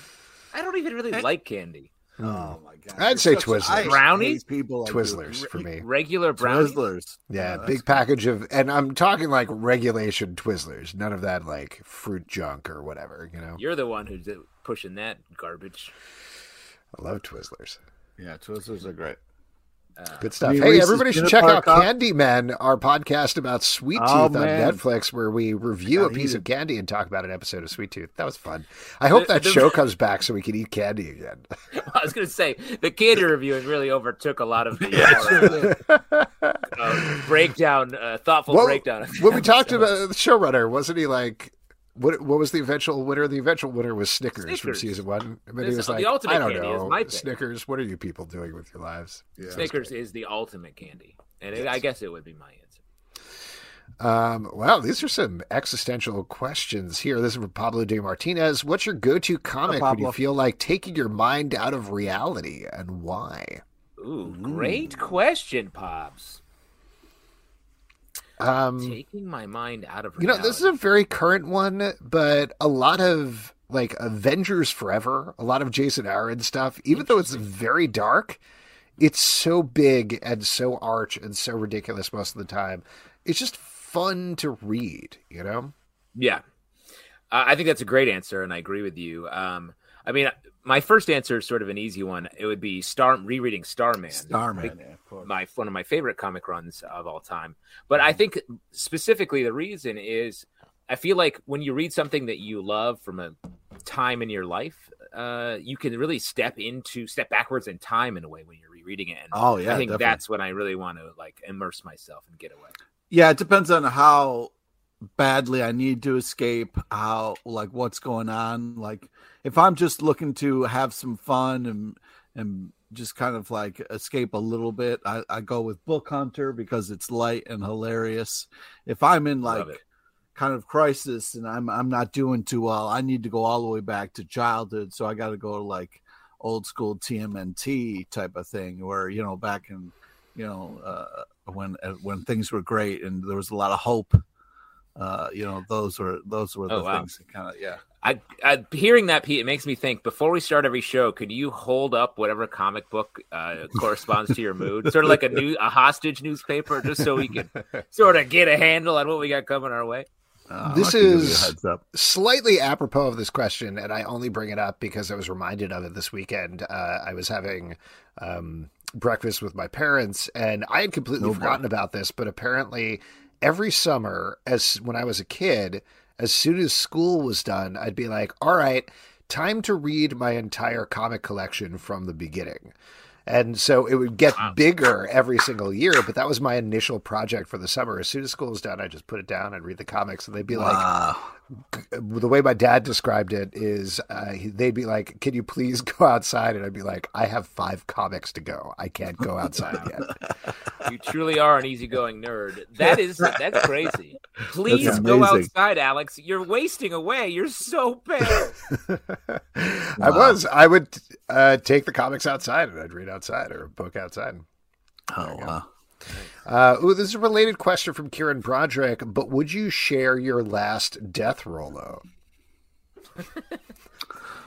S2: I don't even really like candy.
S3: Oh, oh my god.
S1: I'd say Twizzlers.
S3: I
S2: Brownies?
S3: people like
S1: Twizzlers
S3: you.
S1: for me.
S2: Regular brownies.
S3: Twizzlers.
S1: Yeah,
S3: that's
S1: big package of, and I'm talking like regulation Twizzlers, none of that like fruit junk or whatever. You know,
S2: You're the one who's pushing that garbage.
S1: I love Twizzlers.
S3: Yeah, Twizzlers are great.
S1: Good stuff. Hey,
S3: Reese's
S1: everybody should check out
S3: cup?
S1: Candyman, our podcast about Sweet Tooth
S3: Oh,
S1: on
S3: man.
S1: Netflix, where we review a piece
S3: he
S1: of candy and talk about an episode of Sweet Tooth. That was fun. I hope
S2: The-
S1: that
S2: the-
S1: show comes back so we can eat candy again.
S2: I was going to say the candy reviewing really overtook a lot of the uh, breakdown, uh, thoughtful
S1: What-
S2: breakdown. of
S1: when we talked about the showrunner, wasn't he like? What, what was the eventual winner? The eventual winner was Snickers, from season one. I mean,
S2: This-
S1: he was
S2: the
S1: like,
S2: ultimate
S1: I don't
S2: candy is
S1: know,
S2: my.
S1: Snickers. What are you people doing with your lives?
S2: Snickers is the ultimate candy, and it, I guess it would be my answer.
S1: Um, wow, these are some existential questions here. This is from Pablo De Martinez. What's your go-to comic when you feel like taking your mind out of reality, and why?
S2: Ooh, great question, Pops.
S1: Um,
S2: Taking my mind out of
S1: you know, this is a very current one, but a lot of like Avengers Forever, a lot of Jason Aaron stuff, even though it's very dark, it's so big and so arch and so ridiculous most of the time. It's just fun to read, you know?
S2: Yeah, uh, I think that's a great answer, and I agree with you. Um, I mean, my first answer is sort of an easy one. It would be Star rereading Starman.
S3: Starman. Yeah, of course.
S2: my one of my favorite comic runs of all time. But I think specifically the reason is I feel like when you read something that you love from a time in your life, uh, you can really step into step backwards in time in a way when you're rereading it. And
S3: Oh, yeah,
S2: I think
S3: definitely.
S2: that's when I really want to like immerse myself and get away.
S3: Yeah, it depends on how badly I need to escape, how like what's going on. Like if I'm just looking to have some fun and and just kind of like escape a little bit, I, I go with Book Hunter because it's light and hilarious. If I'm in like kind of crisis and I'm I'm not doing too well, I need to go all the way back to childhood. So I got to go to like old school TMNT type of thing, where you know back in you know uh, when uh, when things were great and there was a lot of hope. Uh, you know, those were those were the
S2: Oh, wow.
S3: things that kind of yeah.
S2: I, I hearing that Pete, it makes me think. Before we start every show, could you hold up whatever comic book uh, corresponds to your mood, sort of like a new a hostage newspaper, just so we can sort of get a handle on what we got coming our way?
S3: Uh,
S1: This
S3: I'll give you a
S1: is- slightly apropos of this question, and I only bring it up because I was reminded of it this weekend. Uh, I was having um, breakfast with my parents, and I had completely
S3: Oh, boy.
S1: forgotten about this. But apparently, every summer, as when I was a kid, as soon as school was done, I'd be like, "All right, time to read my entire comic collection from the beginning." And so it would get bigger every single year, but that was my initial project for the summer. As soon as school was done, I just put it down and read the comics, and they'd be like,
S3: Wow.
S1: The way my dad described it is uh, they'd be like, "Can you please go outside?" And I'd be like, "I have five comics to go. I can't go outside yet."
S2: You truly are an easygoing nerd. That is that's crazy. Please
S3: That's
S2: go outside, Alex. You're wasting away. You're so pale.
S1: I was. I would uh, take the comics outside and I'd read outside or a book outside.
S3: Oh wow.
S1: Uh, ooh, this is a related question from Kieran Broderick. But would you share your last death Rolo?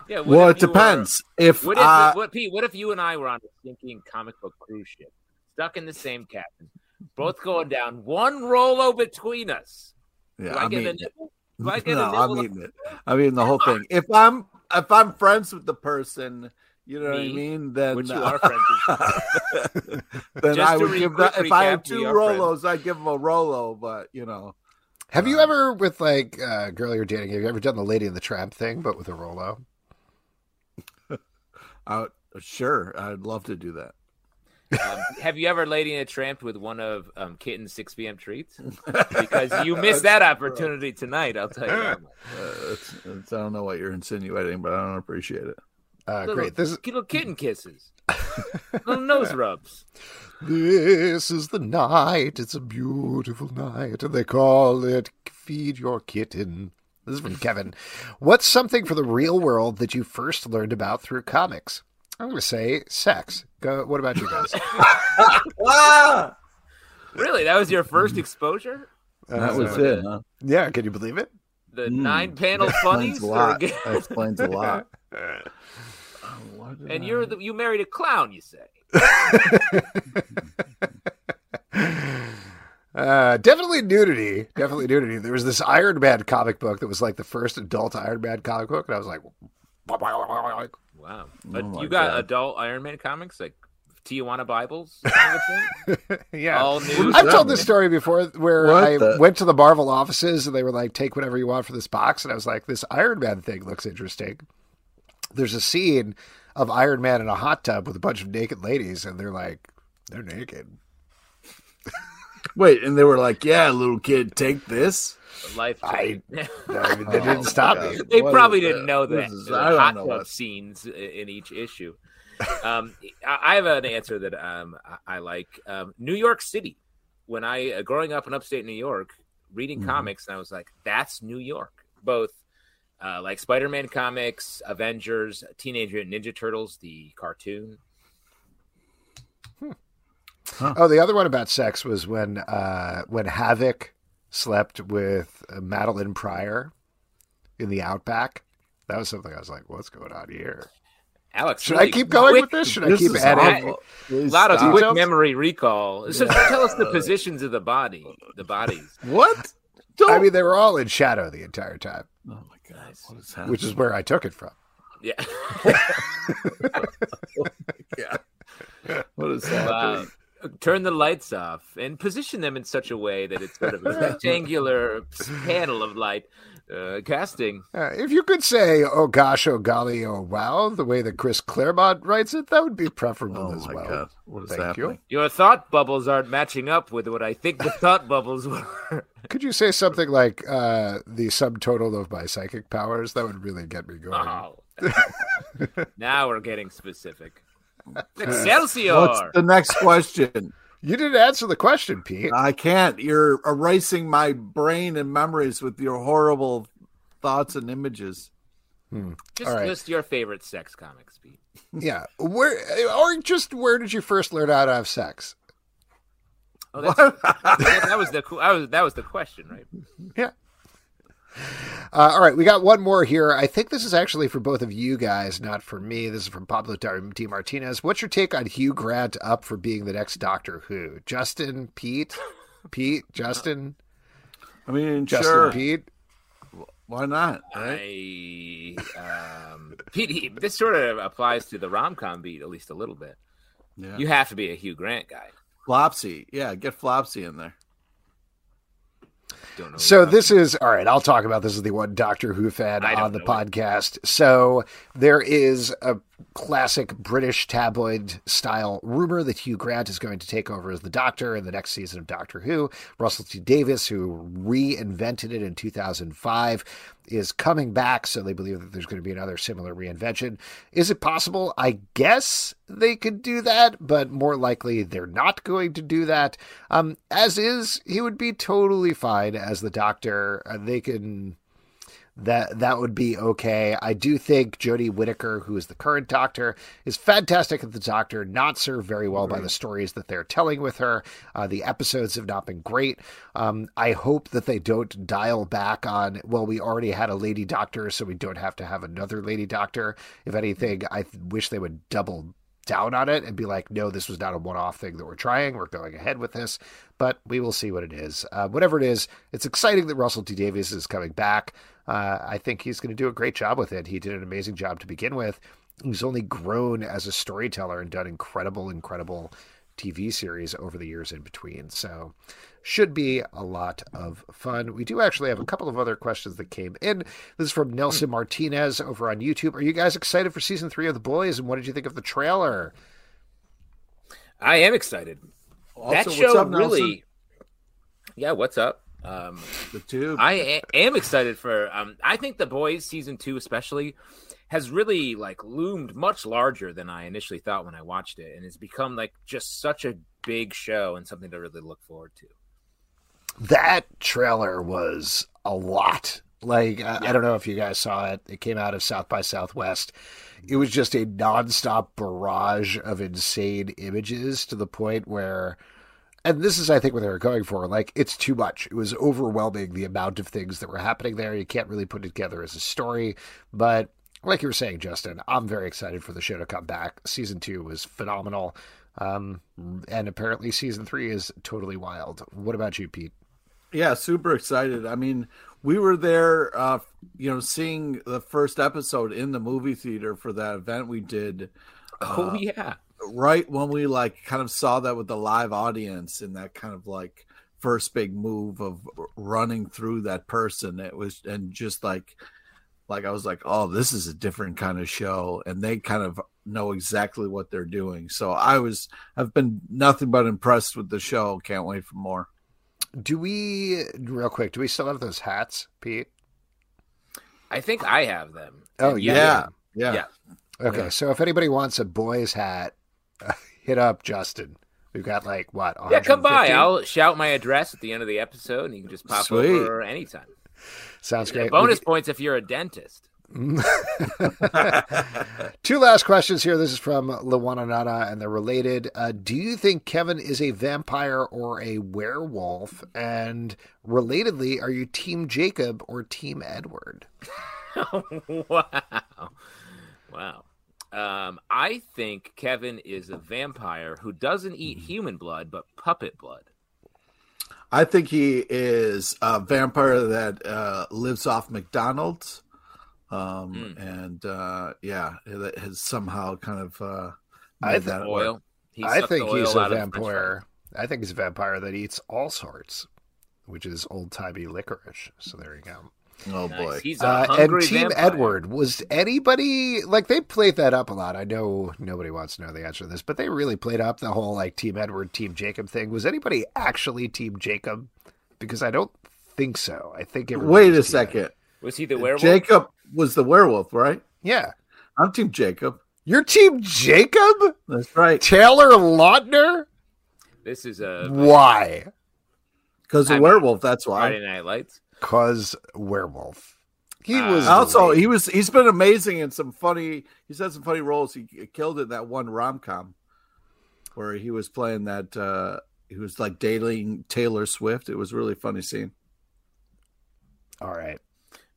S2: Yeah.
S3: Well, it
S2: you were-
S3: depends. If
S2: What if,
S3: uh,
S2: what, Pete, what if you and I were on a sinking comic book cruise ship, stuck in the same cabin, both going down, one Rolo between us?
S3: yeah,
S2: Do I
S3: I'm
S2: get a
S3: it.
S2: nibble? Do I get
S3: no,
S2: a nibble?
S3: I'm eating it. I'm eating the whole thing. If I'm if I'm friends with the person, you know what I mean, then
S2: Which you
S3: uh,
S2: are friends with.
S3: then
S2: Just
S3: I would give that. If I had two. Rolos, I'd give them a Rolo. But you know,
S1: Have you
S3: Uh,
S1: ever, with like a girl you're dating, have you ever done the Lady in the Tramp thing, but with a Rolo?
S3: I, sure, I'd love to do that.
S2: Um, have you ever lady in a tramp with one of um, Kitten's 6 p.m. treats? Because you missed that opportunity tonight, I'll tell you
S3: Uh, it's, it's, I don't know what you're insinuating, but I don't appreciate it.
S1: Uh,
S2: Little,
S1: great. This is
S2: little kitten kisses, little nose rubs.
S1: this is the night. It's a beautiful night, and they call it "Feed Your Kitten." This is from Kevin. What's something for the real world that you first learned about through comics? I'm going to say sex. Go. What about you guys?
S3: Ah,
S2: Really, that was your first exposure?
S3: that
S1: Uh,
S3: was it. Huh?
S1: Yeah. Can you believe it?
S2: The
S3: Mm,
S2: nine panel
S3: that
S2: funnies?
S3: explains a lot. That explains a lot. What did
S2: and you're the, you married a clown, you say?
S1: Uh, definitely nudity. Definitely nudity. There was this Iron Man comic book that was like the first adult Iron Man comic book, and I was like,
S2: Wow. But
S3: Oh
S2: you got
S3: God.
S2: adult Iron Man comics like Tijuana Bibles kind of
S1: yeah.
S2: All new.
S1: I've told this story before where
S3: What
S1: I
S3: the-
S1: went to the Marvel offices and they were like, take whatever you want for this box. And I was like, this Iron Man thing looks interesting. There's a scene of Iron Man in a hot tub with a bunch of naked ladies, and they're like, they're naked.
S3: Wait, and they were like, "Yeah, little kid, take this."
S2: Life.
S1: I- I mean, they
S3: Oh,
S1: didn't stop me.
S2: they
S3: What
S2: probably didn't
S3: that?
S2: know
S3: This
S2: that
S3: is- I don't
S2: hot
S3: know
S2: tub
S3: what-
S2: scenes in each issue. Um, I I have an answer that um, I- I like. Um, New York City. When I uh, growing up in upstate New York, reading
S3: Mhm.
S2: comics, and I was like, "That's New York." Both uh, like Spider-Man comics, Avengers, Teenage Mutant Ninja Turtles, the cartoon.
S1: Oh, the other one about sex was when uh, when Havok slept with uh, Madelyne Pryor in the Outback. That was something I was like, "What's going on here?"
S2: Alex,
S1: Should
S2: really
S1: I keep going
S2: quick-
S1: with this? Should I keep adding?
S2: A lot of quick memory recall. So tell us the positions of the body, the bodies.
S3: What?
S1: I mean, they were all in shadow the entire time,
S3: Oh my god, what is happening?
S1: which is where I took it from.
S2: Yeah.
S3: yeah. What is
S2: Wow.
S3: happening?
S2: Turn the lights off and position them in such a way that it's sort of a rectangular panel of light uh, casting.
S1: Uh, if you could say, "Oh gosh, oh golly, oh wow," the way that Chris Claremont writes it, that would be preferable
S3: Oh
S1: as
S3: my
S1: well.
S3: god, what is
S1: Thank
S3: happening?
S1: you.
S2: Your thought bubbles aren't matching up with what I think the thought bubbles were.
S1: Could you say something like uh, the subtotal of my psychic powers? That would really get me going.
S2: Oh. now we're getting specific. Excelsior!
S3: What's the next question?
S1: You didn't answer the question, Pete.
S3: I can't. You're erasing my brain and memories with your horrible thoughts and images.
S2: Just
S1: all right.
S2: list your favorite sex comics, Pete.
S1: Yeah, where or just where did you first learn how to have sex?
S2: Oh, that's, that, that was the I was that was the question, right?
S1: Yeah. Uh, all right, we got one more here. I think this is actually for both of you guys, not for me. This is from Pablo D. Martinez. What's your take on Hugh Grant up for being the next Doctor Who? Justin, Pete, Pete, Justin,
S3: I mean,
S1: Justin,
S3: sure.
S1: Pete.
S3: Why not?
S2: I um, Pete, he, this sort of applies to the rom com beat at least a little bit.
S3: Yeah.
S2: You have to be a Hugh Grant guy.
S3: Flopsy. Yeah, get Flopsy in there.
S2: Don't know.
S1: So
S2: about-
S1: this is all right. I'll talk about this is the one Doctor Who fan on the
S2: know it.
S1: podcast. So there is a classic British tabloid style rumor that Hugh Grant is going to take over as the Doctor in the next season of Doctor Who. Russell T Davies, who reinvented it in 2005, is coming back. So they believe that there's going to be another similar reinvention. Is it possible? I guess they could do that, but more likely they're not going to do that. Um, as is, he would be totally fine as the Doctor. Uh, they can that that would be okay. I do think Jodie Whittaker, who is the current Doctor, is fantastic at the Doctor. Not served very well by the stories that they're telling with her. Uh, the episodes have not been great. Um, I hope that they don't dial back on. Well, we already had a Lady Doctor, so we don't have to have another Lady Doctor. If anything, I wish they would double down on it and be like, no, this was not a one off thing that we're trying. We're going ahead with this, but we will see what it is. Uh, whatever it is, it's exciting that Russell T Davies is coming back. Uh, I think he's going to do a great job with it. He did an amazing job to begin with. He's only grown as a storyteller and done incredible, incredible TV series over the years in between. So, should be a lot of fun. We do actually have a couple of other questions that came in. This is from Nelson Martinez over on YouTube. Are you guys excited for season three of The Boys? And what did you think of the trailer?
S2: I am excited.
S3: Also,
S2: that
S3: what's
S2: show
S3: up, Nelson?
S2: really. Yeah, what's up? Um,
S3: The tube.
S2: I am excited for. Um, I think the boys season two, especially, has really like loomed much larger than I initially thought when I watched it, and it's become like just such a big show and something to really look forward to.
S1: That trailer was a lot. Like, I, I don't know if you guys saw it. It came out of South by Southwest. It was just a nonstop barrage of insane images to the point where, and this is, I think, what they were going for. Like, it's too much. It was overwhelming the amount of things that were happening there. You can't really put it together as a story. But like you were saying, Justin, I'm very excited for the show to come back. Season two was phenomenal. Um, and apparently season three is totally wild. What about you, Pete?
S3: Yeah, super excited. I mean, we were there, uh, you know, seeing the first episode in the movie theater for that event we did.
S2: Oh yeah,
S3: right when we like kind of saw that with the live audience and that kind of like first big move of running through that person. It was and just like like I was like, oh, this is a different kind of show, and they kind of know exactly what they're doing. So I was I've been nothing but impressed with the show. Can't wait for more.
S1: Do we, real quick, do we still have those hats, Pete?
S2: I think I have them.
S1: Oh,
S2: And
S1: yeah.
S3: Yeah.
S2: yeah.
S1: Okay, so if anybody wants a boy's hat, hit up Justin. We've got like, what,
S2: Yeah, come by. I'll shout my address at the end of the episode, and you can just pop
S3: Sweet.
S2: over anytime.
S1: Sounds great.
S2: Bonus points if you're a dentist.
S1: Two last questions here. This is from Lawananana, and they're related. Uh, do you think Kevin is a vampire or a werewolf? And relatedly, are you Team Jacob or Team Edward?
S2: wow. Wow. Um, I think Kevin is a vampire who doesn't eat human blood, but puppet blood.
S3: I think he is a vampire that uh, lives off McDonald's. Um, and uh, yeah, that has somehow kind of uh,
S1: I
S3: made
S1: think
S3: that.
S2: Oil. He
S1: I think
S2: the
S1: he's a
S2: out of French
S1: vampire. I think he's a vampire that eats all sorts, which is old timey licorice. So there you go.
S3: Oh
S2: fries.
S3: boy.
S2: He's a
S1: Uh, and Team
S2: vampire.
S1: Edward was anybody like they played that up a lot. I know nobody wants to know the answer to this, but they really played up the whole like Team Edward, Team Jacob thing. Was anybody actually Team Jacob? Because I don't think so. I think everybody
S3: Wait a second.
S1: Edward.
S2: Was he the werewolf?
S3: Jacob was the werewolf, right?
S1: Yeah,
S3: I'm Team Jacob.
S1: you're Team Jacob,
S3: That's right.
S1: Taylor Lautner.
S2: This is a
S1: Why?
S3: Because
S2: I
S3: a
S2: mean,
S3: werewolf. That's why.
S2: Friday Night Lights.
S1: Cause werewolf. He
S2: Uh,
S1: was
S3: Also, he was he's been amazing in some funny. He's had some funny roles. He killed it in that one rom com where he was playing that. uh He was like dating Taylor Swift. It was a really funny scene.
S1: all right.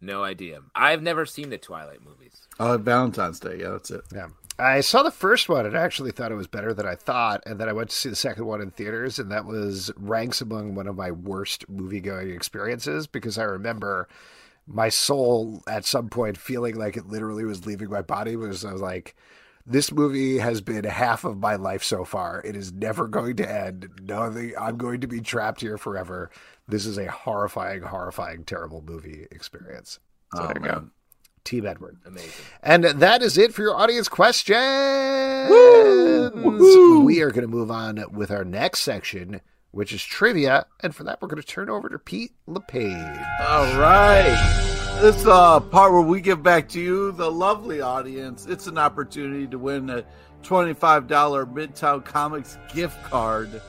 S2: No idea. I've never seen the Twilight movies.
S3: Oh, Valentine's Day. Yeah, that's it.
S1: Yeah. I saw the first one and actually thought it was better than I thought. And then I went to see the second one in theaters, and that was ranks among one of my worst movie going experiences because I remember my soul at some point feeling like it literally was leaving my body. Was I was like, this movie has been half of my life so far. It is never going to end. Nothing. I'm going to be trapped here forever. This is a horrifying, horrifying, terrible movie experience. So
S3: Oh,
S1: there you um, go.
S3: Man.
S1: Team Edward.
S2: Amazing.
S1: And that is it for your audience questions.
S3: Woo!
S1: We are going to move on with our next section, which is trivia. And for that, we're going to turn over to Pete LePage.
S3: All right. This uh part where we give back to you, the lovely audience. It's an opportunity to win a $25 Midtown Comics gift card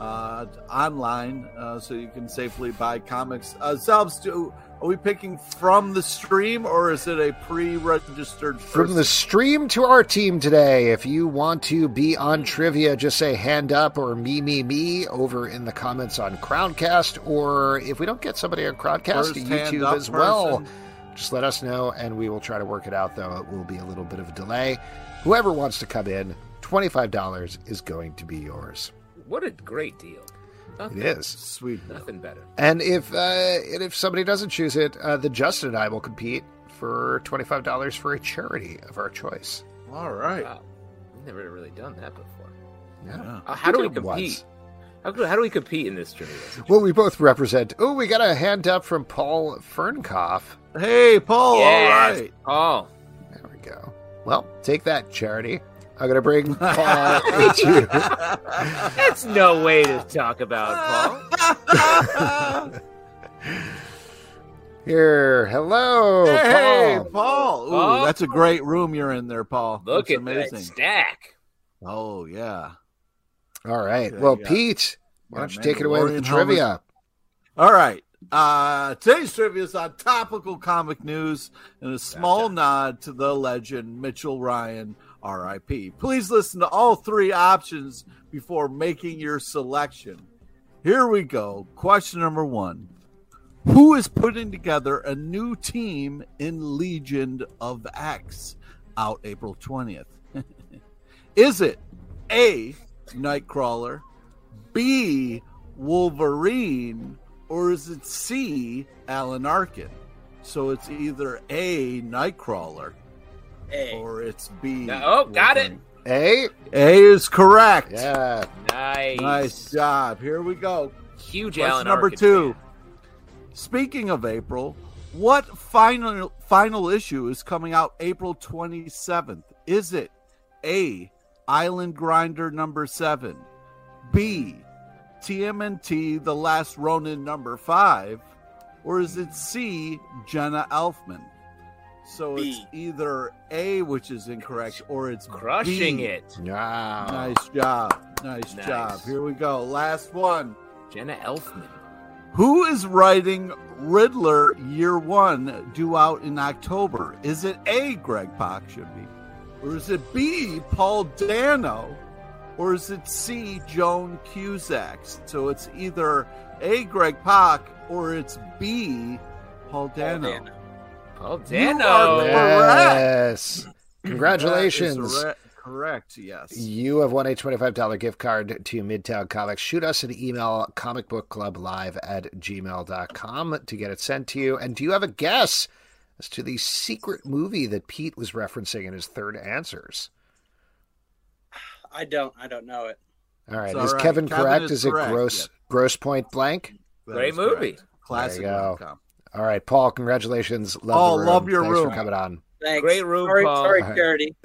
S3: uh, online uh, so you can safely buy comics. Uh, Zelbs, do Are we picking from the stream or is it a pre-registered
S1: From the stream to our team today. If you want to be on trivia, just say hand up or me, me, me over in the comments on Crowdcast. Or if we don't get somebody on Crowdcast,
S3: First
S1: YouTube as well.
S3: person.
S1: Just let us know and we will try to work it out, though it will be a little bit of a delay. Whoever wants to come in, $25 is going to be yours.
S2: What a great deal. Nothing,
S1: It is.
S3: Sweet.
S2: Nothing better.
S1: And if uh, and if somebody doesn't choose it, uh, then Justin and I will compete for twenty five dollars for a charity of our choice.
S3: All right.
S2: Wow. We've never really done that before.
S1: Yeah.
S2: Uh, how do we compete?
S1: once.
S2: How, do- how do we compete in this trivia?
S1: Well, we both represent. Oh, we got a hand up from Paul Fernkoff.
S3: Hey, Paul.
S2: Yes.
S3: All right.
S2: Paul.
S1: There we go. Well, take that, charity. I'm gonna bring Paul into.
S2: that's no way to talk about Paul.
S1: Here, hello,
S3: hey,
S1: Paul.
S3: Paul. Ooh,
S2: Paul.
S3: that's a great room you're in there, Paul.
S2: Look
S3: That's
S2: at
S3: amazing.
S2: that stack.
S3: Oh yeah.
S1: All right.
S3: Okay,
S1: Well,
S3: yeah.
S1: Pete, why don't you take it away with the
S3: Mandalorian helmet.
S1: trivia?
S3: All right. Uh, today's trivia is on topical comic news and a small nod to the legend Mitchell Ryan, R.I.P. Please listen to all three options before making your selection. Here we go. Question number one Who is putting together a new team in Legion of X out April 20th? is it A, Nightcrawler, B, Wolverine, or is it C, Alan Arkin? So it's either A, Nightcrawler,
S5: Hey,
S3: or it's B.
S2: No- oh, got it.
S1: A?
S3: A is correct.
S1: yeah.
S2: Nice.
S3: Nice job. Here we go.
S2: Huge
S3: Question
S2: Alan
S3: number
S2: Arkin
S3: two.
S2: fan.
S3: Speaking of April, what final final issue is coming out April 27th? Is it A, Island Grinder number 7, B, TMNT The Last Ronin number 5, or is it C, Jenna Elfman? So it's either A, which is incorrect, or it's
S2: Crushing
S3: B.
S2: it.
S1: Wow.
S3: Nice job. Nice,
S2: Nice.
S3: job. Here we go. Last one.
S2: Jenna Elfman.
S3: Who is writing Riddler Year One due out in October? Is it A. Greg Pak should be, or is it B. Paul Dano, or is it C. Joan Cusack? So it's either A. Greg Pak or it's B. Paul Dano.
S5: Dano.
S2: Paul
S3: You Oh, are
S2: Dano.
S3: correct.
S1: Yes. Congratulations.
S3: That is re- correct. Yes.
S1: You have won a $25 gift card to Midtown Comics. Shoot us an email, comicbookclublive at gmail.com to get it sent to you. And do you have a guess as to the secret movie that Pete was referencing in his third answers?
S5: I don't. I don't know it.
S1: All right.
S3: It's all
S1: is
S3: right.
S1: Kevin,
S3: Kevin
S1: correct?
S3: is
S1: Is, it gross
S3: yeah.
S1: Grosse Pointe Blank?
S3: That
S2: Great movie.
S3: correct. Classic
S1: There you go.
S3: rom-com.
S1: All right, Paul, congratulations. Love
S3: Oh,
S1: the room.
S3: love your
S1: Thanks
S3: room.
S1: for coming on.
S5: Thanks.
S2: Great room,
S5: sorry,
S2: Paul.
S5: Sorry,
S1: All right.
S5: Charity.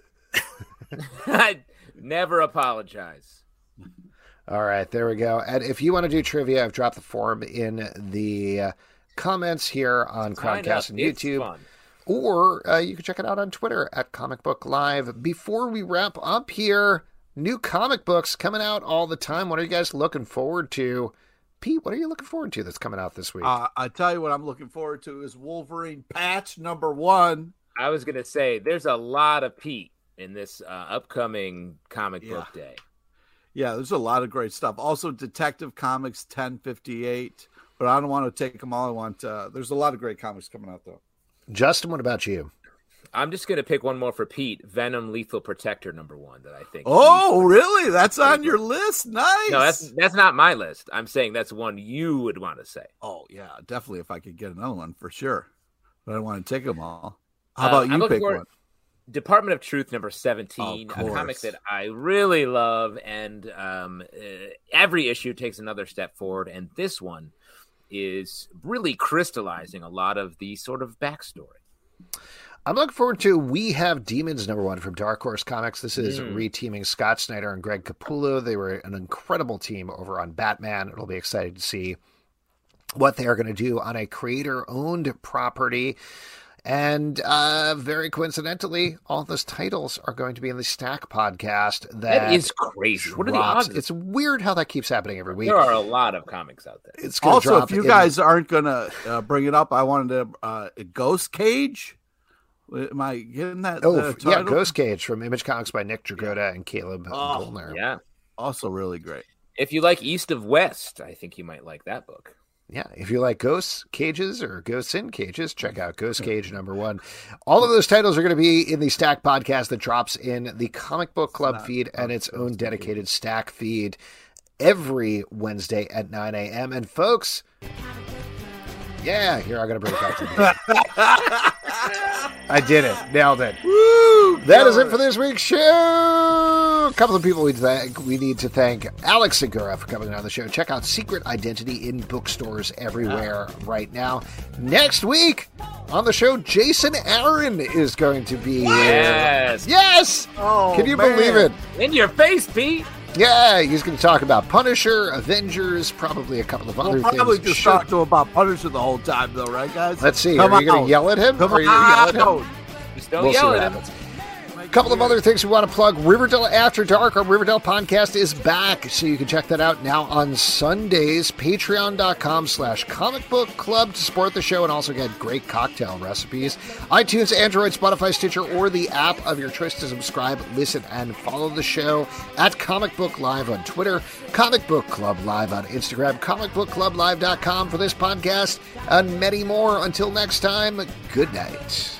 S2: I never apologize.
S1: All right, there we go. And if you want to do trivia, I've dropped the form in the uh, comments here on
S2: Sign
S1: Crowdcast and
S2: It's
S1: YouTube.
S2: fun.
S1: or uh, you can check it out on Twitter at Comic Book Live. Before we wrap up here, new comic books coming out all the time. What are you guys looking forward to? Pete, what are you looking forward to that's coming out this week?
S3: Uh, I tell you what I'm looking forward to is Wolverine patch number one.
S2: I was gonna say there's a lot of Pete in this uh, upcoming comic
S3: Yeah.
S2: book day.
S3: Yeah, there's a lot of great stuff. Also, Detective Comics 1058, but I don't want to take them all. I want. Uh, there's a lot of great comics coming out though.
S1: Justin, what about you?
S2: I'm just gonna pick one more for Pete. Venom Lethal Protector number one that I think.
S3: Oh, really? That's on your list. Nice.
S2: No, that's that's not my list. I'm saying that's one you would want to say.
S3: Oh yeah, definitely. If I could get another one for sure, but I want to take them all. How
S2: Uh,
S3: about you pick one?
S2: Department of Truth number 17, a comic that I really love, and um, uh, every issue takes another step forward. And this one is really crystallizing a lot of the sort of backstory.
S1: I'm looking forward to We Have Demons number one from Dark Horse Comics. This is
S2: Mm.
S1: reteaming Scott Snyder and Greg Capullo. They were an incredible team over on Batman. It'll be exciting to see what they are going to do on a creator owned property. And uh, very coincidentally, all those titles are going to be in the Stack podcast. That,
S2: That is crazy. What are the
S1: drops-
S2: odds?
S1: It's weird how that keeps happening every week.
S2: there are a lot of comics out there.
S1: It's gonna
S3: Also, if you
S1: in-
S3: guys aren't gonna uh, bring it up, I wanted to uh, Ghost Cage. Am I getting that?
S1: Oh,
S3: uh,
S1: yeah. Ghost Cage from Image Comics by Nick Dragotta and Caleb
S3: Oh,
S1: Goellner.
S2: Yeah.
S3: Also, really great.
S2: If you like East of West, I think you might like that book.
S1: Yeah, if you like ghosts cages or ghosts in cages, check out Ghost Cage number one. All of those titles are going to be in the Stack podcast that drops in the Comic Book Club
S3: not
S1: feed and its own dedicated Stack feed every Wednesday at 9 a.m. And folks, yeah, here I'm going to bring it back to me. I did it, nailed it.
S3: Woo!
S1: That is it for this week's show. A couple of people we thank. We need to thank Alex Segura for coming on the show. Check out Secret Identity in bookstores everywhere right now. Next week on the show, Jason Aaron is going to be here.
S2: Yes.
S1: Yes.
S3: Oh,
S1: Can you
S3: man.
S1: believe it?
S2: In your face, Pete.
S1: Yeah, he's going to talk about Punisher, Avengers, probably a couple of other
S3: We'll probably
S1: things.
S3: just talk to him about Punisher the whole time, though, right, guys?
S1: Let's see.
S3: Come
S1: are you going to yell at him?
S3: Come
S1: are you going to yell at him?
S2: Just don't
S1: We'll see
S2: yell
S1: what
S2: at him.
S1: happens. A couple of other things we want to plug. Riverdale After Dark, our Riverdale podcast is back, so you can check that out now on Sundays. Patreon.com slash comic book club to support the show and also get great cocktail recipes. iTunes, Android, Spotify, Stitcher, or the app of your choice to subscribe, listen, and follow the show at Comic Book Live on Twitter, Comic Book Club Live on Instagram, comicbookclublive.com for this podcast, and many more. Until next time, good night.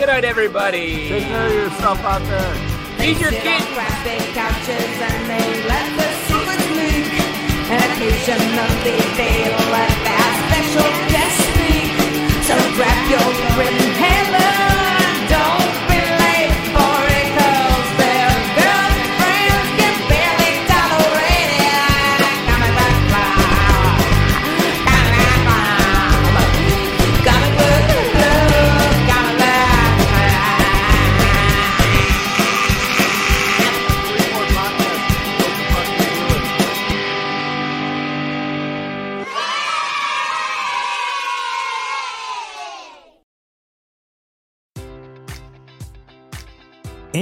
S2: Good night, everybody.
S3: Take care of yourself out there.
S2: Feed your
S6: Sit
S2: kids.
S6: on grassy couches and they let the secrets leak. And occasionally they